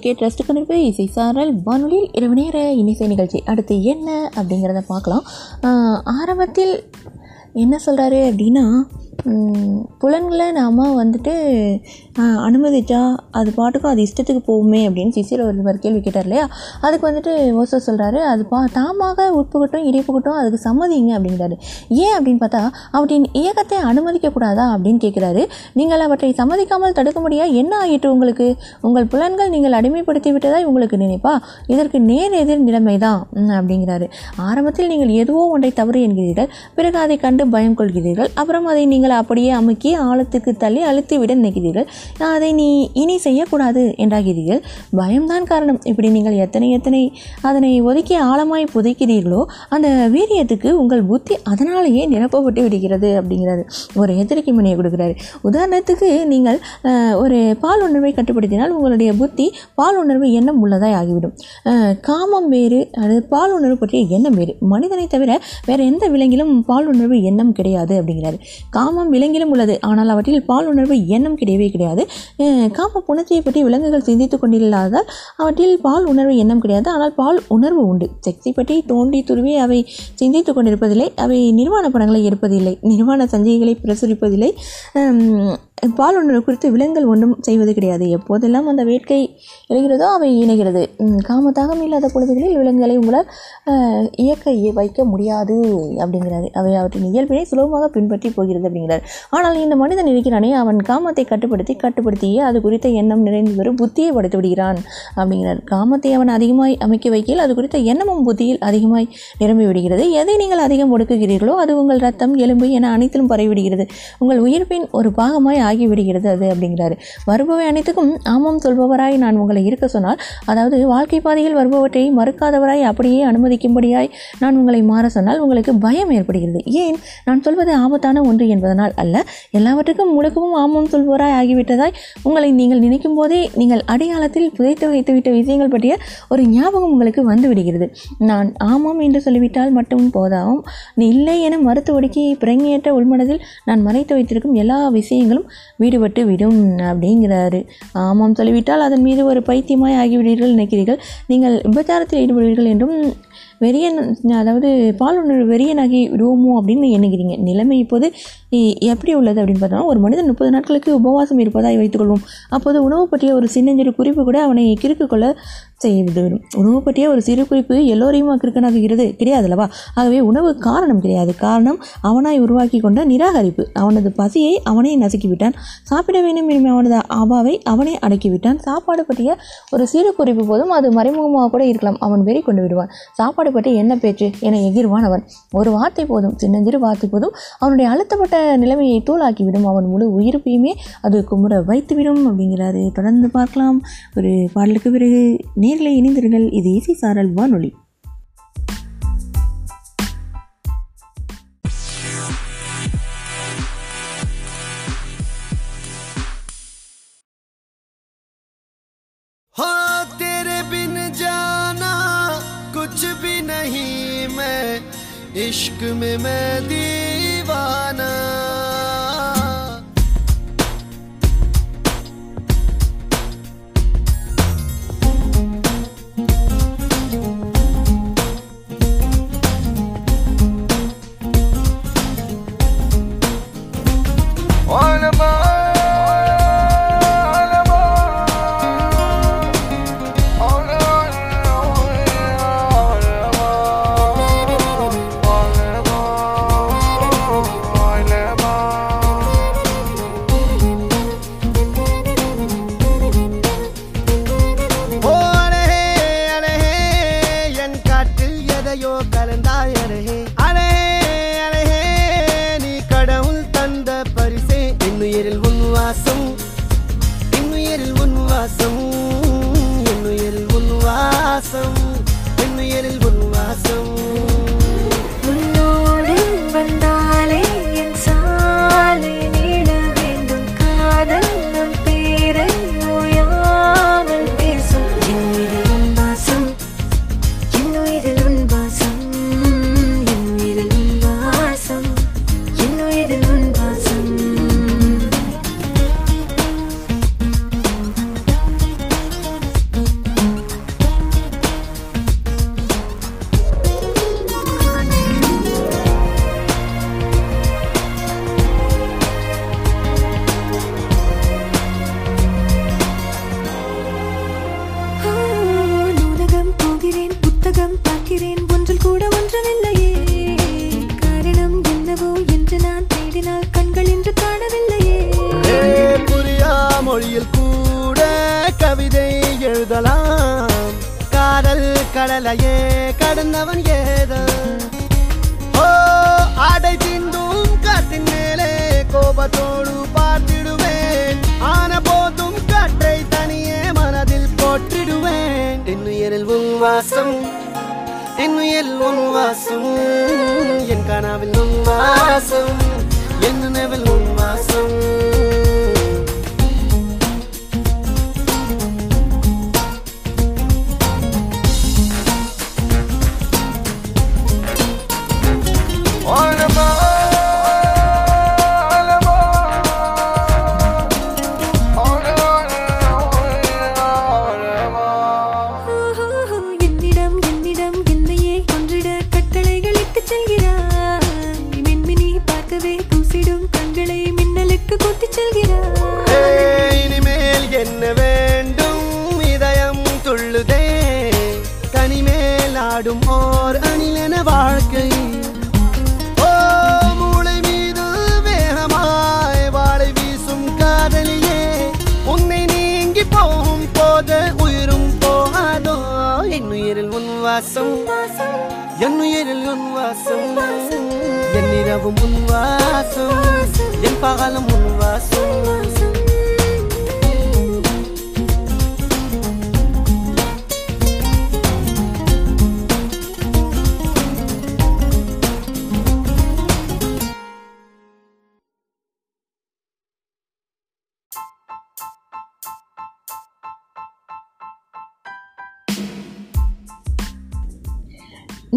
கிரிக்கெட் ரெஸ்ட் கணிப்பு இசை சாரல் வானொலியில் இரவு நேர இனிசை நிகழ்ச்சி. அடுத்து என்ன அப்படிங்கிறத பார்க்கலாம். ஆஹ் ஆரம்பத்தில் என்ன சொல்கிறாரு அப்படின்னா புலன்களை நாம் வந்துட்டு அனுமதிச்சா அது பாட்டுக்கும் அது இஷ்டத்துக்கு போகுமே அப்படின்னு சிசியில் ஒருவர் கேள்வி கேட்டார் இல்லையா? அதுக்கு வந்துட்டு ஓசோ சொல்கிறாரு அது பா தாமாக உட்புகட்டும் இடைப்புகட்டும் அதுக்கு சம்மதிங்க அப்படிங்கிறாரு. ஏன் அப்படின்னு பார்த்தா அவற்றின் இயக்கத்தை அனுமதிக்கக்கூடாதா அப்படின்னு கேட்குறாரு. நீங்கள் அவற்றை சம்மதிக்காமல் தடுக்க முடியா? என்ன ஆயிற்று உங்களுக்கு? உங்கள் புலன்கள் நீங்கள் அடிமைப்படுத்தி விட்டதாய் உங்களுக்கு நினைப்பா? இதற்கு நேர் எதிர் நிலைமை தான் அப்படிங்கிறாரு. ஆரம்பத்தில் நீங்கள் எதுவோ ஒன்றை தவறு என்கிறீர்கள் பிறகு அதை கண்டு பயம் கொள்கிறீர்கள் அப்புறம் அதை நீங்கள் அப்படியே அமுக்கி ஆழத்துக்கு தள்ளி அழுத்தி விட நினைக்கிறீர்கள் அதை நீ இனி செய்யக்கூடாது என்றாகிறீர்கள். பயம்தான் காரணம். இப்படி நீங்கள் எத்தனை எத்தனை அதனை ஒதுக்கி ஆழமாய் புதைக்கிறீர்களோ அந்த வீரியத்துக்கு உங்கள் புத்தி அதனாலேயே நிரப்பப்பட்டு விடுகிறது அப்படிங்கிறது ஒரு எச்சரிக்கை முனையை கொடுக்குறாரு. உதாரணத்துக்கு நீங்கள் ஒரு பால் உணர்வை கட்டுப்படுத்தினால் உங்களுடைய புத்தி பால் உணர்வு எண்ணம் உள்ளதாய் ஆகிவிடும். காமம் வேறு அது பால் உணர்வு பற்றிய எண்ணம் வேறு. மனிதனை தவிர வேறு எந்த விலங்கிலும் பால் உணர்வு எண்ணம் கிடையாது அப்படிங்கிறாரு. சமம் விலங்கிலும் உள்ளது. ஆனால் அவற்றில் பால் உணர்வு எண்ணம் கிடையவே கிடையாது. அஹ், காம புணர்ச்சியை பற்றி விலங்குகள் சிந்தித்துக் கொண்டில்லாதால் அவற்றில் பால் உணர்வு எண்ணம் கிடையாது. ஆனால் பால் உணர்வு உண்டு. செக்ஸை பற்றி தோண்டி துருவி அவை சிந்தித்துக் கொண்டிருப்பதில்லை. அவை நிர்வாண படங்களை எடுப்பதில்லை. நிர்வாண சஞ்சைகளை பிரசுரிப்பதில்லை. பால் உணர்வு குறித்து விலங்குகள் ஒன்றும் செய்வது கிடையாது. எப்போதெல்லாம் அந்த வேட்கை எழுகிறதோ அவை இணைகிறது. காமத்தாகம் இல்லாத பொழுதுகளில் விலங்குகளை உங்களால் இயக்க வைக்க முடியாது அப்படிங்கிறாரு. அவை அவற்றின் இயல்பினை சுலபமாக பின்பற்றி போகிறது அப்படிங்கிறார். ஆனால் இந்த மனிதன் இருக்கிறானே அவன் காமத்தை கட்டுப்படுத்தி கட்டுப்படுத்தியே அது குறித்த எண்ணம் நிறைந்து வரும் புத்தியை படுத்து விடுகிறான் அப்படிங்கிறார். காமத்தை அவன் அதிகமாய் அமைக்க வைக்கையில் அது குறித்த எண்ணமும் புத்தியில் அதிகமாய் நிரம்பி விடுகிறது. எதை நீங்கள் அதிகம் ஒடுக்குகிறீர்களோ அது உங்கள் ரத்தம் எலும்பு என அனைத்திலும் பரவிவிடுகிறது உங்கள் உயிர்ப்பின் ஒரு பாகமாய் ஆகிவிடுகிறது அது அப்படிங்கிறாரு. வருபவை அனைத்துக்கும் ஆமாம் சொல்பவராய் நான் உங்களை இருக்க சொன்னால் அதாவது வாழ்க்கை பாதையில் வருபவற்றை மறுக்காதவராய் அப்படியே அனுமதிக்கும்படியாய் நான் உங்களை மாற சொன்னால் உங்களுக்கு பயம் ஏற்படுகிறது. ஏன்? நான் சொல்வது ஆபத்தான ஒன்று என்பதனால் அல்ல. எல்லாவற்றுக்கும் முழுக்கவும் ஆமாம் சொல்பவராய் ஆகிவிட்டதாய் உங்களை நீங்கள் நினைக்கும் போதே நீங்கள் அடையாளத்தில் புதைத்து வைத்துவிட்ட விஷயங்கள் பற்றிய ஒரு ஞாபகம் உங்களுக்கு வந்துவிடுகிறது நான் ஆமாம் என்று சொல்லிவிட்டால் மட்டும் போதாவும். நீ இல்லை என மறுத்து ஒடுக்கி பிரங்கேற்ற உள்மனதில் நான் மறைத்து வைத்திருக்கும் எல்லா விஷயங்களும் வீடுபட்டு விடும் அப்படிங்கிறாரு. ஆமாம் சொல்லிவிட்டால் அதன் மீது ஒரு பைத்தியமாய் ஆகிவிடுவீர்கள் நினைக்கிறீர்கள். நீங்கள் விபச்சாரத்தில் ஈடுபடுவீர்கள் என்றும் வெறியன் அதாவது பாலுணர்வு வெறியனாகி விடுவோமோ அப்படின்னு எண்ணுகிறீங்க. நிலைமை இப்போது எப்படி உள்ளது அப்படின்னு பார்த்தோம்னா ஒரு மனிதன் முப்பது நாட்களுக்கு உபவாசம் இருப்பதாய் வைத்துக்கொள்வோம். அப்போது உணவு பற்றிய ஒரு சின்னஞ்சிறு குறிப்பு கூட அவனை கிறுக்கு கொள்ள செய்துவிடும். உணவு பற்றிய ஒரு சிறு குறிப்பு எல்லோரையும் கிறுக்கனாகிறது கிடையாது அல்லவா? ஆகவே உணவு காரணம் கிடையாது. காரணம் அவனாய் உருவாக்கி கொண்ட நிராகரிப்பு. அவனது பசியை அவனே நசுக்கிவிட்டான். சாப்பிட வேண்டும் என்று அவனது அபாவை அவனே அடக்கிவிட்டான். சாப்பாடு பற்றிய ஒரு சிறு குறிப்பு போதும் அது மறைமுகமாக கூட இருக்கலாம். அவன் வெறி கொண்டு விடுவான் சாப்பாடு பற்றி என்ன பேச்சு என எகிர்வான் அவன் ஒரு வார்த்தை போதும் சின்னஞ்சிறு வார்த்தை போதும் அவனுடைய அழுத்தப்பட்ட நிலைமையை தூளாக்கிவிடும். அவன் முழு உயிர்ப்பையுமே அது குமுற வைத்துவிடும் அப்படிங்கிறாரு. தொடர்ந்து பார்க்கலாம். ஒரு பாடலுக்கு பிறகு நேரில் இணைந்திருங்கள். இது இசை சாரல் வானொலி. इश्क में मैं दीवाना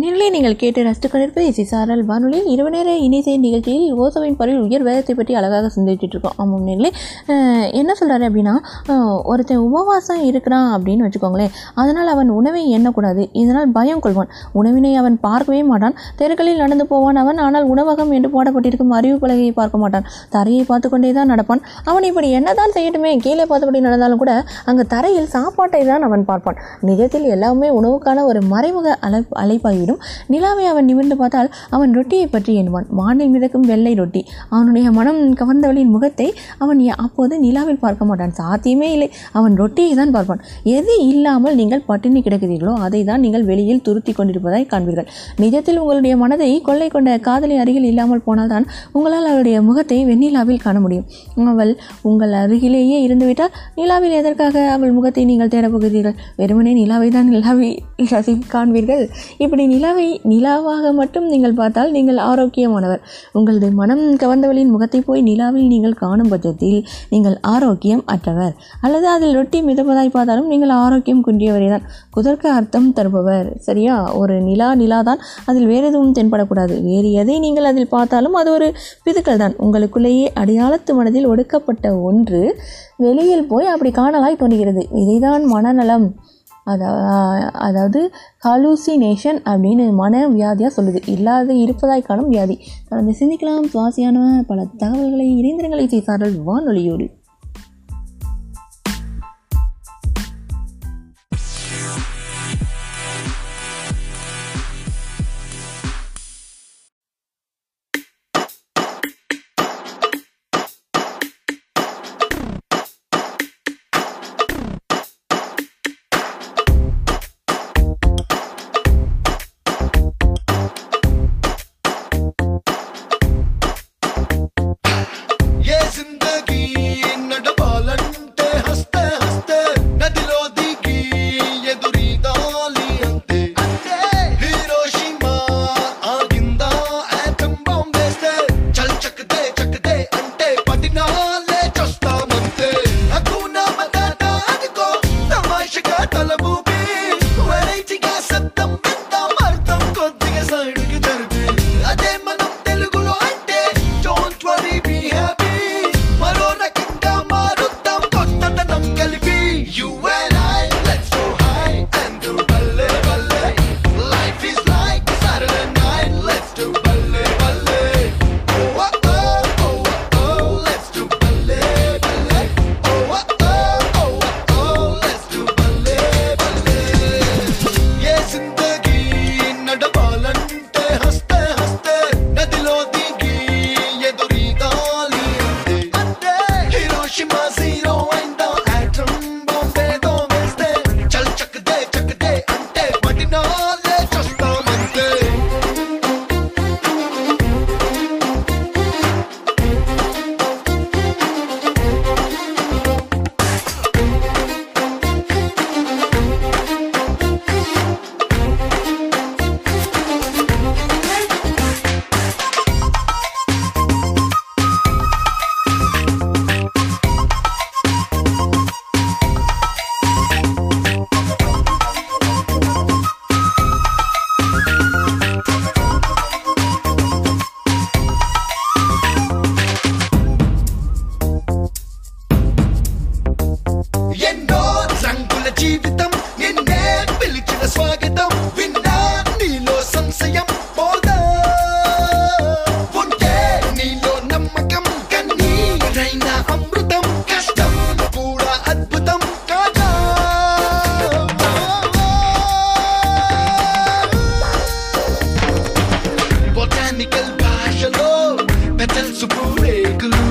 இந்நிலையை நீங்கள் கேட்டு ரசித்து கொண்டிருப்பது இசை சாரல் வானொலி இரவு நேர இணைசை நிகழ்ச்சியில் ஓசோவின் பறவை உயர் வேதத்தை பற்றி அழகாக சிந்திச்சுட்டு இருக்கோம். ஆமாம் நிலை என்ன சொல்கிறாரு அப்படின்னா ஒருத்தன் உபவாசம் இருக்கிறான் அப்படின்னு வச்சுக்கோங்களேன். அதனால் அவன் உணவை எண்ணக்கூடாது. இதனால் பயம் கொள்வான். உணவினை அவன் பார்க்கவே மாட்டான். தெருக்களில் நடந்து போவான் அவன். ஆனால் உணவகம் என்று போடப்பட்டிருக்கும் அறிவு பலகையை பார்க்க மாட்டான். தரையை பார்த்து கொண்டே தான் நடப்பான். அவன் இப்படி என்னதான் செய்யட்டுமே கீழே பார்த்தபடி நடந்தாலும் கூட அங்கு தரையில் சாப்பாட்டை தான் அவன் பார்ப்பான். நிஜத்தில் எல்லாமே உணவுக்கான ஒரு மறைமுக அலை அலைப்பாய்விடும் நிலாவை அவன் நிமிர்ந்து பார்த்தால் அவன் ரொட்டியை பற்றி எண்ணுவான். வானில் மிதக்கும் வெள்ளை ரொட்டி. அவனுடைய மனம் கவர்ந்தவளின் முகத்தை அவன் அப்போது நிலாவில் பார்க்க மாட்டான். சாத்தியமே இல்லை. அவன் ரொட்டியை தான் பார்ப்பான். எது இல்லாமல் நீங்கள் பட்டினி கிடக்கிறீர்களோ அதை தான் நீங்கள் வெளியில் துருத்தி கொண்டிருப்பதாய் காண்பீர்கள். நிஜத்தில் உங்களுடைய மனதை கொள்ளை கொண்ட காதலி அருகில் இல்லாமல் போனால்தான் உங்களால் அவளுடைய முகத்தை வெண்ணிலாவில் காண முடியும். அவள் உங்கள் அருகிலேயே இருந்துவிட்டால் நிலாவில் எதற்காக அவள் முகத்தை நீங்கள் தேடப்போகிறீர்கள் வெறுமனே நிலாவை தான் நிலாவை ரசி காண்பீர்கள். இப்படி நிலாவை நிலாவாக மட்டும் நீங்கள் பார்த்தால் நீங்கள் ஆரோக்கியமானவர். உங்களது மனம் கவர்ந்தவளின் முகத்தை போய் நிலாவில் நீங்கள் காணும் பட்சத்தில் நீங்கள் ஆரோக்கியம் அற்றவர். அல்லது அதில் ரொட்டி மிதப்பதாய் பார்த்தாலும் நீங்கள் ஆரோக்கியம் குன்றியவரே தான் குதர்க்க அர்த்தம் தருபவர். சரியா? ஒரு நிலா நிலா தான் அதில் வேறு எதுவும் தென்படக்கூடாது. வேறு எதை நீங்கள் அதில் பார்த்தாலும் அது ஒரு பிதுக்கள் தான் உங்களுக்குள்ளேயே அடையாளத்து மனதில் ஒடுக்கப்பட்ட ஒன்று வெளியில் போய் அப்படி காணலாய் தோன்றுகிறது. இதைதான் மனநலம். அதாவது ஹாலூசினேஷன் அப்படின்னு மன வியாதியாக சொல்லுது. இல்லாத இருப்பதாய் காணும் வியாதி. தொடர்ந்து சிந்திக்கலாம் சுவாசியான பல தகவல்களை இணைந்திரங்களை. செய்தார்கள் வானொலியோடு. take a look.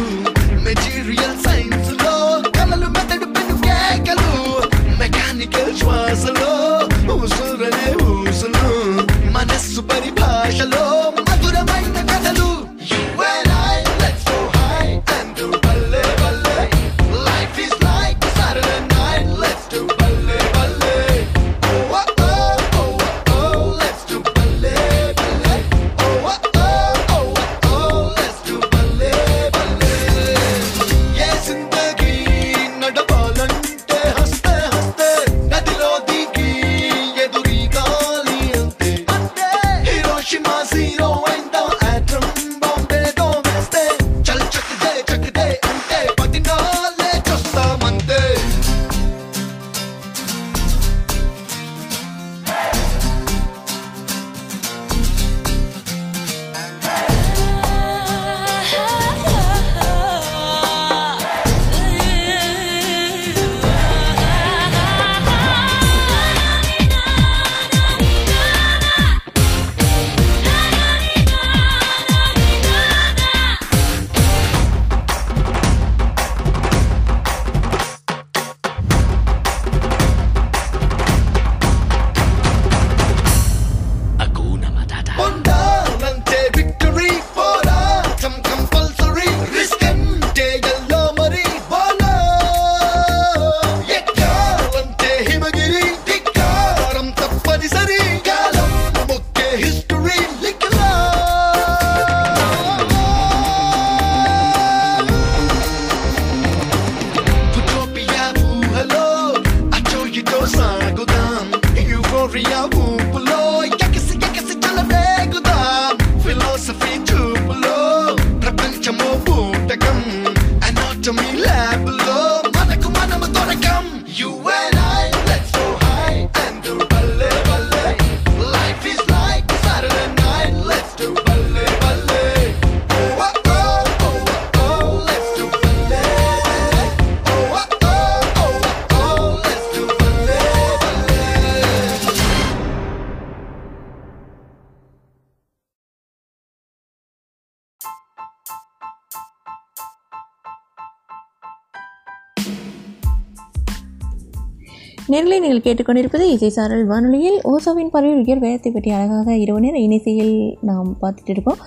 நேரிலே நீங்கள் கேட்டுக்கொண்டிருப்பது இசை சாரல் வானொலியில். ஓசோவின் பறவை உயர் வேதத்தை பற்றி அழகாக இரவு நேர இணைசையில் நாம் பார்த்துட்டு இருக்கோம்.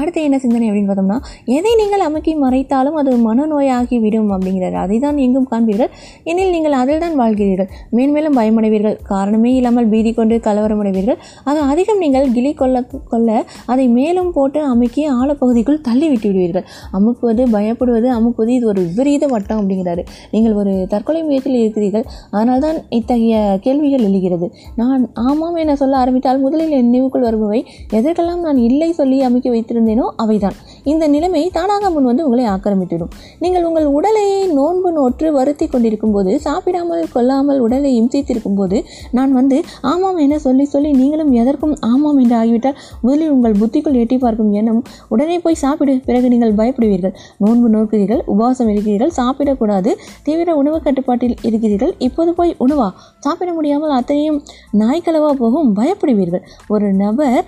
அடுத்து என்ன சிந்தனை அப்படின்னு பார்த்தோம்னா எதை நீங்கள் அமுக்கி மறைத்தாலும் அது மனநோயாகி விடும் அப்படிங்கிறார். அதை தான் எங்கும் காண்பீர்கள். எனில் நீங்கள் அதில் தான் வாழ்கிறீர்கள். மேன்மேலும் பயமடைவீர்கள். காரணமே இல்லாமல் பீதி கொண்டு கலவரமடைவீர்கள். ஆக அதிகம் நீங்கள் கிளி கொள்ள கொள்ள அதை மேலும் போட்டு அமுக்கி ஆழப்பகுதிக்குள் தள்ளி விட்டு விடுவீர்கள். அமுக்குவது பயப்படுவது அமுக்குவது இது ஒரு விபரீத வட்டம் அப்படிங்கிறாரு. நீங்கள் ஒரு தற்கொலை முயற்சியில் இருக்கிறீர்கள். அதனால்தான் இத்தகைய கேள்விகள் எழுகிறது. நான் ஆமாம் என சொல்ல ஆரம்பித்தால் முதலில் என் நினைவுக்குள் வருபவை எதற்கெல்லாம் நான் இல்லை சொல்லி அமுக்கி வைத்திருந்தேனோ அவைதான். இந்த நிலைமை தானாக முன் வந்து உங்களை ஆக்கிரமித்துவிடும் நீங்கள் உங்கள் உடலை நோன்பு நோற்று வருத்தி கொண்டிருக்கும் போது சாப்பிடாமல் கொள்ளாமல் உடலை இம்சித்திருக்கும் போது நான் வந்து ஆமாம் என சொல்லி சொல்லி நீங்களும் எதற்கும் ஆமாம் என்று ஆகிவிட்டால் முதலில் உங்கள் புத்திக்குள் எட்டி பார்க்கும் எண்ணம் உடனே போய் சாப்பிடு பிறகு நீங்கள் பயப்படுவீர்கள். நோன்பு நோக்கிறீர்கள் உபவாசம் இருக்கிறீர்கள் சாப்பிடக்கூடாது தீவிர உணவு கட்டுப்பாட்டில் இருக்கிறீர்கள் இப்போது போய் உணவா? சாப்பிட முடியாமல் அத்தனையும் நாய்க்களவா போகும் பயப்படுவீர்கள். ஒரு நபர்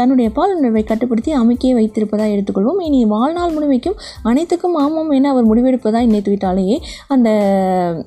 தன்னுடைய பால் உணர்வை கட்டுப்படுத்தி அமைக்கியே வைத்திருப்பதா எடுத்துக்கொள்வோம். இனி வாழ்நாள் முழுமைக்கும் அனைத்துக்கும் ஆமாம் என அவர் முடிவெடுப்பதாக நினைத்துவிட்டாலே அந்த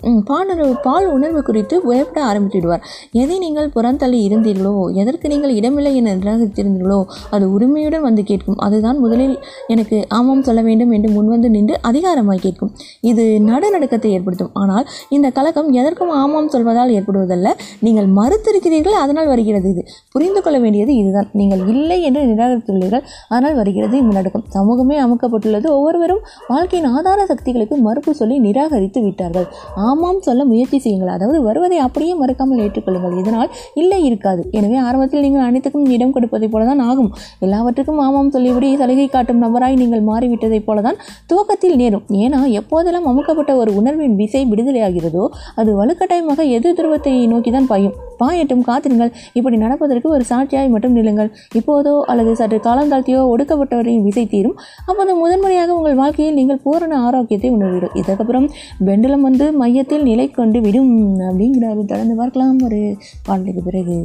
ம், பாலுணர்வு பால் உணர்வு குறித்து பயப்பட ஆரம்பித்துவிடுவார். எதை நீங்கள் புறந்தள்ளி இருந்தீர்களோ எதற்கு நீங்கள் இடமில்லை என நிராகரித்திருந்தீர்களோ அது உரிமையுடன் வந்து கேட்கும். அதுதான் முதலில் எனக்கு ஆமாம் சொல்ல வேண்டும் என்று முன்வந்து நின்று அதிகாரமாய் கேட்கும். இது நடுநடுக்கத்தை ஏற்படுத்தும். ஆனால் இந்த கலக்கம் எதற்கும் ஆமாம் சொல்வதால் ஏற்படுவதல்ல. நீங்கள் மறுத்திருக்கிறீர்கள் அதனால் வருகிறது இது. புரிந்து கொள்ள வேண்டியது இதுதான். நீங்கள் இல்லை என்று நிராகரித்துள்ளீர்கள் அதனால் வருகிறது இந்த நடுக்கம். சமூகமே அமுக்கப்பட்டுள்ளது. ஒவ்வொருவரும் வாழ்க்கையின் ஆதார சக்திகளுக்கு மறுப்பு சொல்லி நிராகரித்து விட்டார்கள். ஆமாம் சொல்ல முயற்சி செய்யுங்கள். அதாவது வருவதை அப்படியே மறுக்காமல் ஏற்றுக்கொள்ளுங்கள். இதனால் இல்லை இருக்காது. எனவே ஆரம்பத்தில் நீங்கள் அனைத்துக்கும் இடம் கொடுப்பதைப் போல தான் ஆகும். எல்லாவற்றுக்கும் ஆமாம் சொல்லிவிடி சலுகை காட்டும் நபராய் நீங்கள் மாறிவிட்டதைப் போல தான் துவக்கத்தில் நேரும். ஏன்னா எப்போதெல்லாம் அமுக்கப்பட்ட ஒரு உணர்வின் விசை விடுதலையாகிறதோ அது வலுக்கட்டாயமாக எதிர் துருவத்தை நோக்கி தான் பாயும். பாயட்டும் காத்திருங்கள். இப்படி நடப்பதற்கு ஒரு சாட்சியாய் மட்டும் நில்லுங்கள். இப்போதோ அல்லது சற்று காலம் தாழ்த்தியோ ஒடுக்கப்பட்டவரின் விசை தீரும் அப்போது முதன்முறையாக உங்கள் வாழ்க்கையில் நீங்கள் பூரண ஆரோக்கியத்தை உணர்வீர்கள். இதற்கப்புறம் வெண்டலம் வந்து மையத்தில் நிலை கொண்டு விடும் அப்படிங்கிறாரு. தொடர்ந்து பார்க்கலாம். ஒரு பாடலுக்கு பிறகு.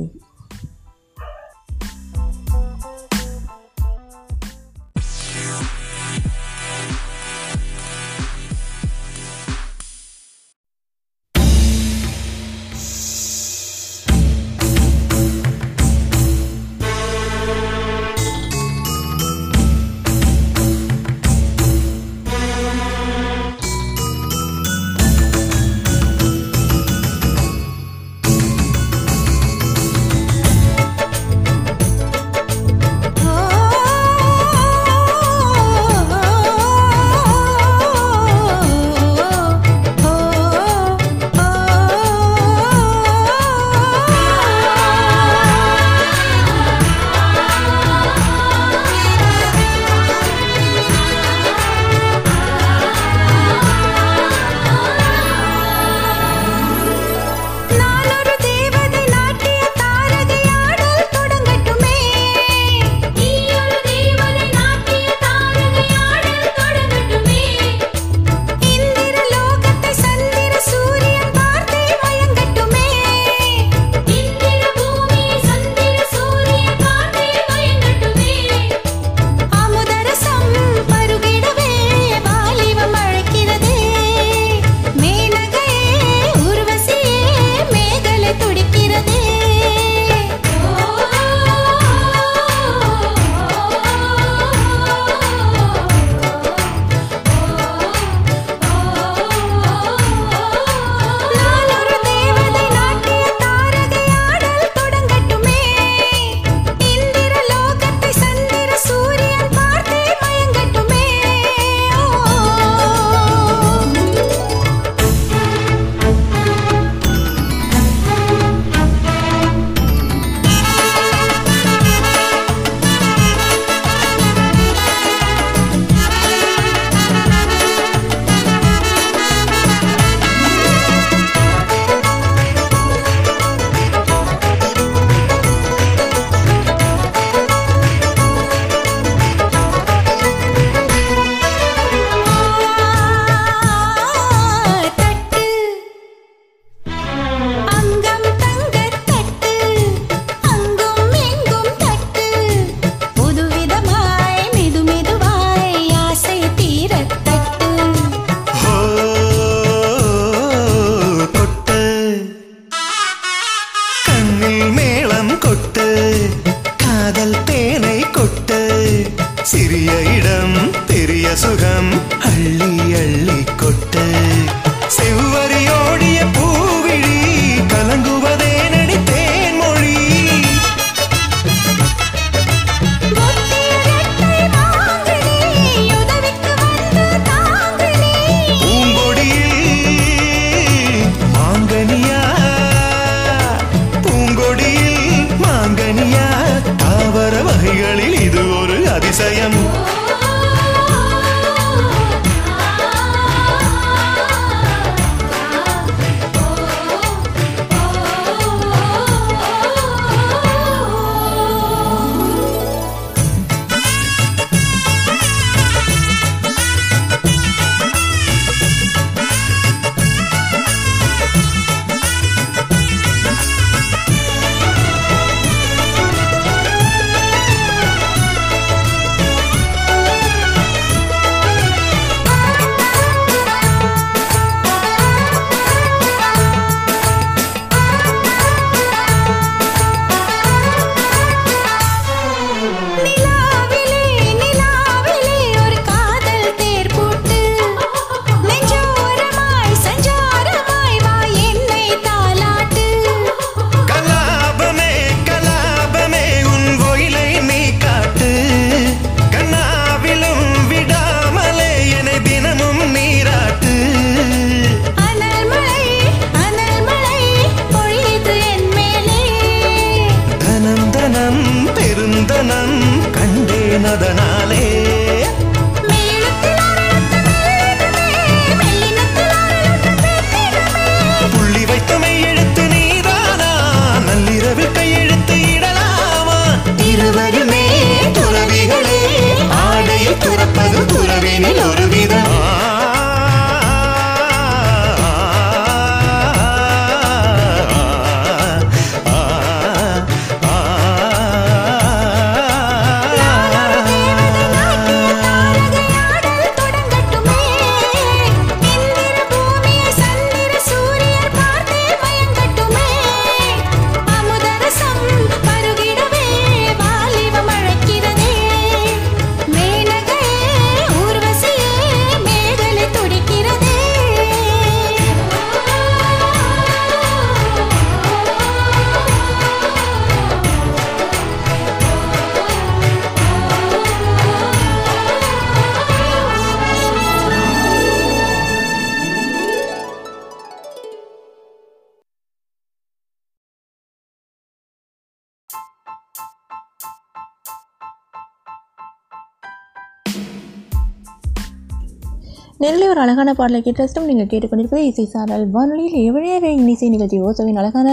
a அழகான பாடலை கேட்டதும் நீங்கள் கேட்டுக்கொண்டிருப்பது இசை சாரல் வானொலியில் எவ்வளவு இன்னிசை நிகழ்ச்சி ஓசோவின் அழகான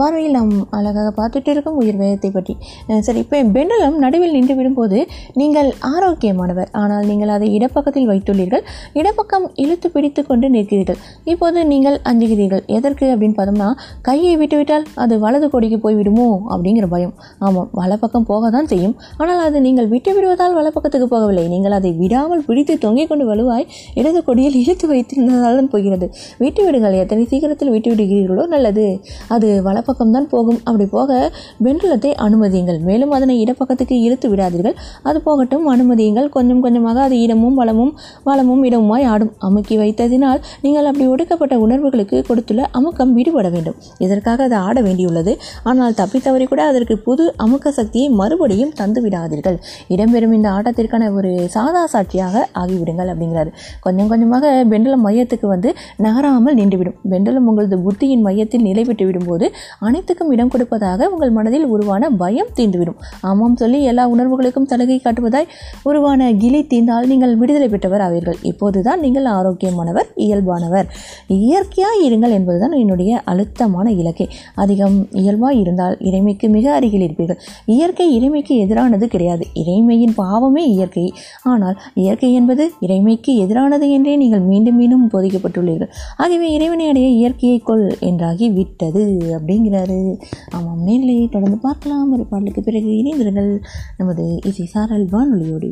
வானொலியில் நாம் அழகாக பார்த்துட்டு இருக்கும். உயிர் வேதத்தை பற்றி. சரி இப்போ பெண்டலம் நடுவில் நின்று விடும்போது நீங்கள் ஆரோக்கியமானவர். ஆனால் நீங்கள் அதை இடப்பக்கத்தில் வைத்துள்ளீர்கள். இடப்பக்கம் இழுத்து பிடித்து கொண்டு நிற்கிறீர்கள். இப்போது நீங்கள் அஞ்சுகிறீர்கள். எதற்கு அப்படின்னு பார்த்தோம்னா கையை விட்டுவிட்டால் அது வலது கொடிக்கு போய்விடுமோ அப்படிங்கிற பயம். ஆமாம் வலப்பக்கம் போக தான் செய்யும். ஆனால் அது நீங்கள் விட்டு விடுவதால் வலப்பக்கத்துக்கு போகவில்லை. நீங்கள் அதை விடாமல் பிடித்து தொங்கிக் கொண்டு வலுவாய் இடது கொடியில் இழுத்து வைத்து தான் போகிறது. விட்டு விடுங்கள் எத்தனை சீக்கிரத்தில் விட்டு விடுகிறீர்களோ நல்லது. அது வலப்பக்கம்தான் போகும். அப்படி போக பெண்டுலத்தை அனுமதியுங்கள். மேலும் அதனை இடப்பக்கத்துக்கு இழுத்து விடாதீர்கள். அது போகட்டும் அனுமதியுங்கள். கொஞ்சம் கொஞ்சமாக அது இடமும் வளமும் வளமும் இடமுமாய் ஆடும். அமுக்கி வைத்ததினால் நீங்கள் அப்படி ஒடுக்கப்பட்ட உணர்வுகளுக்கு கொடுத்துள்ள அமுக்கம் விடுபட வேண்டும். இதற்காக அது ஆட வேண்டியுள்ளது. ஆனால் தப்பித்தவரை கூட அதற்கு புது அமுக்க சக்தியை மறுபடியும் தந்து விடாதீர்கள். இடம்பெறும் இந்த ஆட்டத்திற்கான ஒரு சாதா சாட்சியாக ஆகிவிடுங்கள் அப்படிங்கிறாரு. கொஞ்சம் காரணமாக பெண்டலம் மையத்துக்கு வந்து நகராமல் நின்றுவிடும் பெண்டலம் உங்களது புத்தியின் மையத்தில் நிலை பெற்று விடும்போது அனைத்துக்கும் இடம் கொடுப்பதாக உங்கள் மனதில் உருவான பயம் தீர்ந்துவிடும் ஆமாம் சொல்லி எல்லா உணர்வுகளுக்கும் சலுகை காட்டுவதாய் உருவான கிளி தீர்ந்தால் நீங்கள் விடுதலை பெற்றவர் ஆவீர்கள். இப்போதுதான் நீங்கள் ஆரோக்கியமானவர் இயல்பானவர். இயற்கையாக இருங்கள் என்பதுதான் என்னுடைய அழுத்தமான இலக்கை. அதிகம் இயல்பாக இருந்தால் இறைமைக்கு மிக அருகில் இருப்பீர்கள். இயற்கை இறைமைக்கு எதிரானது கிடையாது. இறைமையின் பாவமே இயற்கை. ஆனால் இயற்கை என்பது இறைமைக்கு எதிரானது என்றே நீங்கள் மீண்டும் மீண்டும் போதிக்கப்பட்டுள்ளீர்கள். ஆகவே இறைவனை அடைய இயற்கையை கொள் என்றாகி விட்டது அப்படிங்கிறாரு. ஆமாம் நேரிலேயே தொடர்ந்து பார்க்கலாம். ஒரு பாடலுக்கு பிறகு இணைந்திருங்கள். நமது இசை சாரல் வானொலியோடு.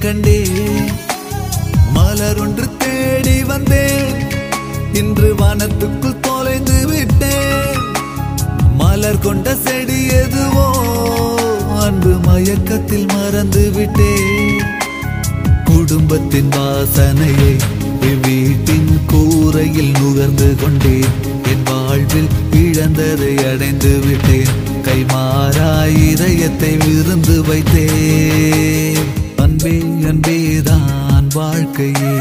கண்டே மலர் ஒன்று தேடி வந்தேன் இன்று வானத்துக்குள் தொலைந்து விட்டேன் மலர் கொண்ட செடி எதுவோ அன்பு மயக்கத்தில் மறந்து விட்டேன் குடும்பத்தின் வாசனையை வீட்டின் கூரையில் நுகர்ந்து கொண்டேன் என் வாழ்வில் இழந்ததை அடைந்து விட்டேன். கைமாறாய் இதயத்தை விருந்து வைத்தேன் அன்பேதான் வாழ்க்கையே.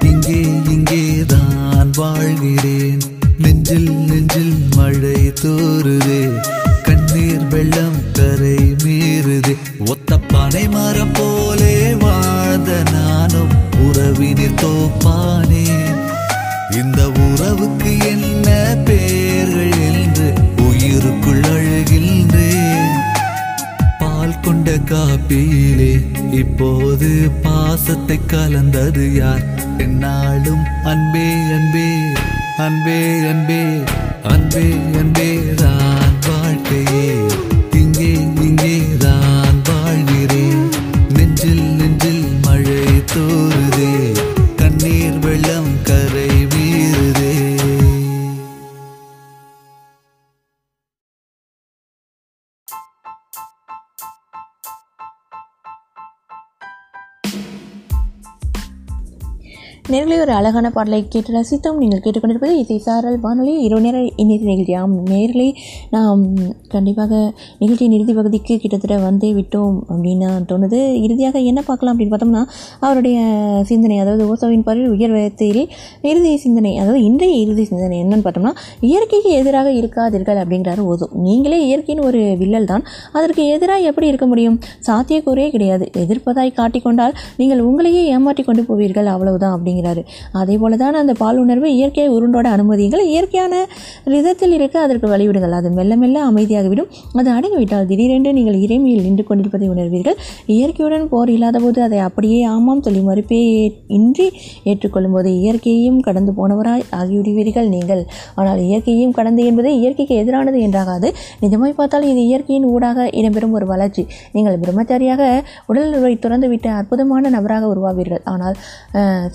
இங்கே இங்கேதான் வாழ்கிறேன். நெஞ்சில் நெஞ்சில் மழை தோறுதே. கண்ணீர் வெள்ளம் கரை மீறுதே. ஒத்த பனை மரம் போலே வாழ்ந்த நானும் உறவினில் தோப்பானே. இந்த உறவுக்கு என்ன பேர்கள் என்று உயிருக்குள் அழுகின்றேன். பால் கொண்ட காப்பியிலே இப்போது பாசத்தை கலந்தது யார்? என்னாலும் அன்பே அன்பே அன்பே அன்பே அன்பே அன்பே தான் வாழ்க்கையே. நேர்களே ஒரு அழகான பாடலை கேட்டு ரசித்தோம். நீங்கள் கேட்டுக்கொண்டிருப்பது இசை சாரல் வானொலி. இரவு நேர இன்னிசை நிகழ்ச்சி நேர்களே நாம் கண்டிப்பாக நிகழ்ச்சியின் இறுதி பகுதிக்கு கிட்டத்தட்ட வந்தே விட்டோம் அப்படின்னு நான் தோணுது. இறுதியாக என்ன பார்க்கலாம் அப்படின்னு பார்த்தோம்னா அவருடைய சிந்தனை அதாவது ஓசோவின் பரில் உயர் வயத்தில் இறுதி சிந்தனை அதாவது இன்றைய இறுதி சிந்தனை என்னன்னு பார்த்தோம்னா இயற்கைக்கு எதிராக இருக்காதீர்கள் அப்படிங்கிறாரு ஓசோ. நீங்களே இயற்கையின் ஒரு வில்லல் தான். அதற்கு எதிராக எப்படி இருக்க முடியும்? சாத்தியக்கூறே கிடையாது. எதிர்ப்பதாய் காட்டிக்கொண்டால் நீங்கள் உங்களையே ஏமாற்றி கொண்டு போவீர்கள். அவ்வளவுதான் அப்படிங்கிறாரு அதே போல தான் அந்த பால் உணர்வு இயற்கையை உருண்டோட அனுமதியுங்கள் இயற்கையான விதத்தில் இருக்க அதற்கு வழிவிடுங்கள். அது மெல்ல மெல்ல அமைதியாகிவிடும். அது அடங்கிவிட்டால் திடீரென்று நீங்கள் இறைமையில் நின்று கொண்டிருப்பதை உணர்வீர்கள். இயற்கையுடன் போர் இல்லாத போது அதை அப்படியே ஆமாம் சொல்லி மறுப்பே இன்றி ஏற்றுக்கொள்ளும் போது இயற்கையையும் கடந்து போனவராய் ஆகிவிடுவீர்கள் நீங்கள். ஆனால் இயற்கையையும் கடந்து என்பது இயற்கைக்கு எதிரானது என்றாகாது. நிஜமாய் பார்த்தால் இது இயற்கையின் ஊடாக இடம்பெறும் ஒரு வளர்ச்சி. நீங்கள் பிரம்மச்சாரியாக உடல் உறவை துறந்துவிட்ட அற்புதமான நபராக உருவாவீர்கள். ஆனால்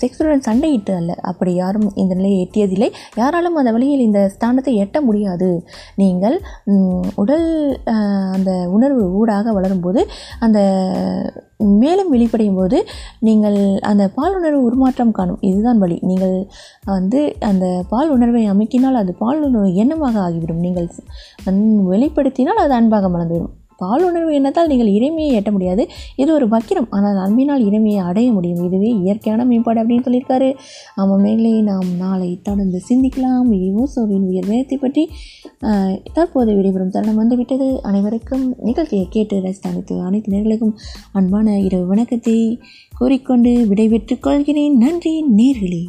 செக்ஸுடன் சண்டையிட்டு அல்ல அப்படி யாரும் இந்த நிலையை எட்டியதில்லை. யாராலும் அந்த வழியில் இந்த ஸ்தானத்தை எட்ட முடியாது. நீங்கள் உடல் அந்த உணர்வு ஊடாக வளரும்போது அந்த மேலும் வெளிப்படையும் போது நீங்கள் அந்த பால் உணர்வு உருமாற்றம் காணும். இதுதான் வழி. நீங்கள் வந்து அந்த பால் உணர்வை அமைக்கினால் அது பால் உணர்வு எண்ணமாக ஆகிவிடும். நீங்கள் வெளிப்படுத்தினால் அது அன்பாக மலர்ந்துவிடும். பால் உணர்வு எண்ணத்தால் நீங்கள் இறைமையை எட்ட முடியாது. இது ஒரு வக்கிரம். ஆனால் அன்பினால் இறைமையை அடைய முடியும். இதுவே இயற்கையான மேம்பாடு அப்படின்னு சொல்லியிருக்காரு. ஆமாம் மேலே நாம் நாளை தொடர்ந்து சிந்திக்கலாம். யோசோவின் உயர் வேகத்தை பற்றி தற்போது விடைபெறும் தருணம் வந்துவிட்டது. அனைவருக்கும் நிகழ்ச்சியை கேட்டு ரசித்த அனைத்து அனைத்து நேர்களுக்கும் அன்பான இரவு வணக்கத்தை கூறிக்கொண்டு விடைபெற்றுக் கொள்கிறேன். நன்றி. நேர்களே.